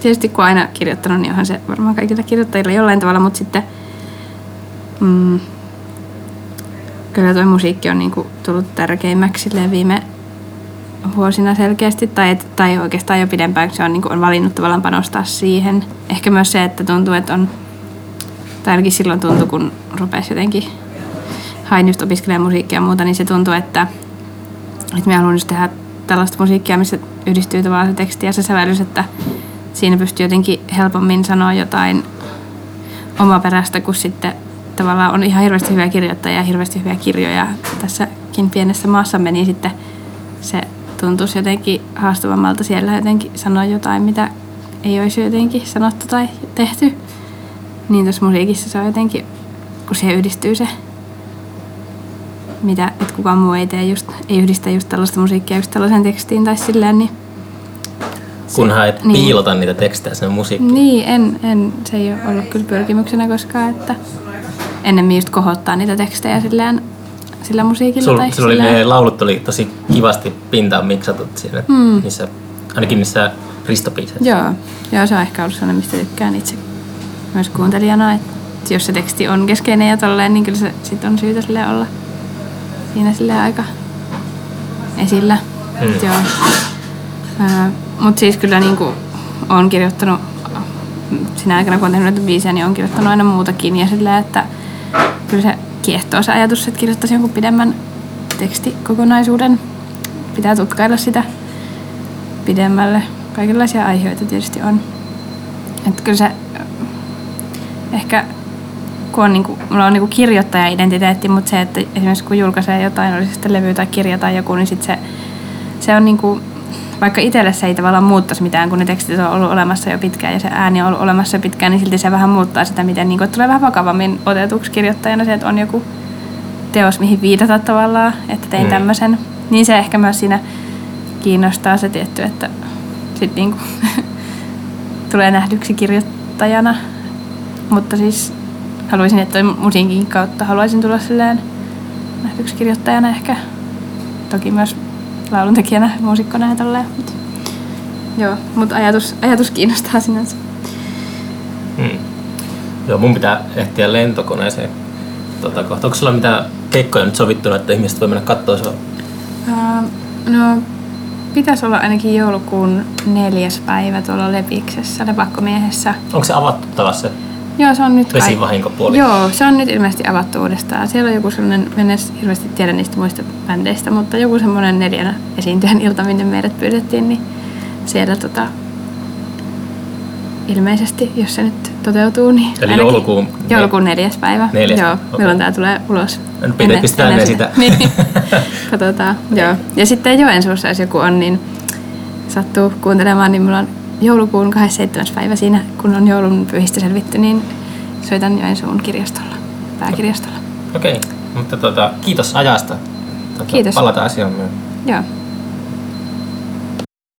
tietysti kun aina kirjoittanut, niin onhan se varmaan kaikilla kirjoittajilla jollain tavalla, mutta sitten mm, kyllä tuo musiikki on niinku tullut tärkeimmäksi viime vuosina selkeästi, tai, et, tai oikeastaan jo pidempään, se on, niinku, on valinnut tavallaan panostaa siihen. Ehkä myös se, että tuntuu, että on, tai ainakin silloin tuntui, kun rupesi jotenkin hain just opiskelemaan musiikkia ja muuta, niin se tuntuu, että, että me haluan just tehdä tällaista musiikkia, missä yhdistyy tavallaan se teksti ja se sävellys, että siinä pystyy jotenkin helpommin sanoa jotain omaperäistä, kun sitten tavallaan on ihan hirveästi hyviä kirjoittajia ja hirveästi hyviä kirjoja tässäkin pienessä maassamme, niin sitten se tuntuisi jotenkin haastavammalta siellä jotenkin sanoa jotain, mitä ei olisi jotenkin sanottu tai tehty. Niin tuossa musiikissa se on jotenkin, kun siihen yhdistyy se, mitä, että kukaan muu ei tee just, ei yhdistä just tällaista musiikkia just tällaisen tekstiin tai silleen, niin Kunhan et niin. piilota niitä tekstejä sen musiikkiin. Niin, en, en, se ei ole ollut kyllä pyrkimyksenä koskaan, että ennemmin just kohottaa niitä tekstejä silleen, sillä musiikilla. Sul, tai sulla oli ne laulut oli tosi kivasti pintaan miksatut siinä, Hmm. niissä, ainakin niissä ristopiiseissä. Joo, joo, se on ehkä ollut sellainen, mistä tykkään itse myös kuuntelijana, että jos se teksti on keskeinen ja tolleen, niin kyllä se sit on syytä sille olla siinä sille aika esillä. Mm. Joo. Mutta siis kyllä niin olen kirjoittanut sinä aikana, kun olen tehnyt näitä biisejä, niin olen kirjoittanut aina muutakin. Ja sillä, että kyllä se kiehtoo se ajatus, että kirjoittaisi jonkun pidemmän tekstikokonaisuuden. Pitää tutkailla sitä pidemmälle. Kaikenlaisia aiheita tietysti on. Että kyllä se ehkä kun on niinku, mulla on niinku kirjoittaja-identiteetti, mutta se, että esimerkiksi kun julkaisee jotain, oli se sitten levy tai kirja tai joku, niin sit se, se on niinku, vaikka itselle se ei tavallaan muuttaisi mitään, kun ne tekstit on ollut olemassa jo pitkään ja se ääni on ollut olemassa jo pitkään, niin silti se vähän muuttaa sitä, miten niinku, että tulee vähän vakavammin otetuksi kirjoittajana se, että on joku teos, mihin viitata tavallaan, että tein Mm. mm. tämmöisen. Niin se ehkä myös siinä kiinnostaa se tietty, että sit niinku tulee nähdyksi kirjoittajana. Mutta siis haluaisin, että musiikin kautta haluaisin tulla silleen nähdyksi kirjoittajana ehkä. Toki myös lauluntekijänä, muusikkona ja tolleen. Mut, joo, mutta ajatus, ajatus kiinnostaa sinänsä. Mm. Joo, mun pitää ehtiä lentokoneeseen tota, kohta. Onko sulla mitään keikkoja nyt sovittu, että ihmiset voi mennä katsoa sua? Uh, no, pitäisi olla ainakin joulukuun neljäs päivä tuolla Lepiksessä, Lepakkomiehessä. Onko se avattu taas se Joo, se on nyt... vesivahinkopuoli? Joo, se on nyt ilmeisesti avattu uudestaan. Siellä on joku sellainen, en edes hirveästi tiedä niistä muista bändeistä, mutta joku semmoinen neljän esiintyjän ilta, minne meidät pyydettiin, niin siellä tota, ilmeisesti, jos se nyt toteutuu, niin Eli ainakin joulukuun- joulukuun neljäs päivä. Neljäs, Joo, okei. milloin tämä tulee ulos. No, pitä- pistetään ennen sitä. niin, katsotaan. Joo. Ja sitten Joensuussa, jos joku on, niin sattuu kuuntelemaan, niin mulla on joulukuun 27. päivä siinä, kun on joulun pyhistä selvitty, niin soitan Joensuun kirjastolla, pääkirjastolla. Okei, mutta tota, kiitos ajasta. Tota, Kiitos. Palataan asiaan myöhemmin. Joo,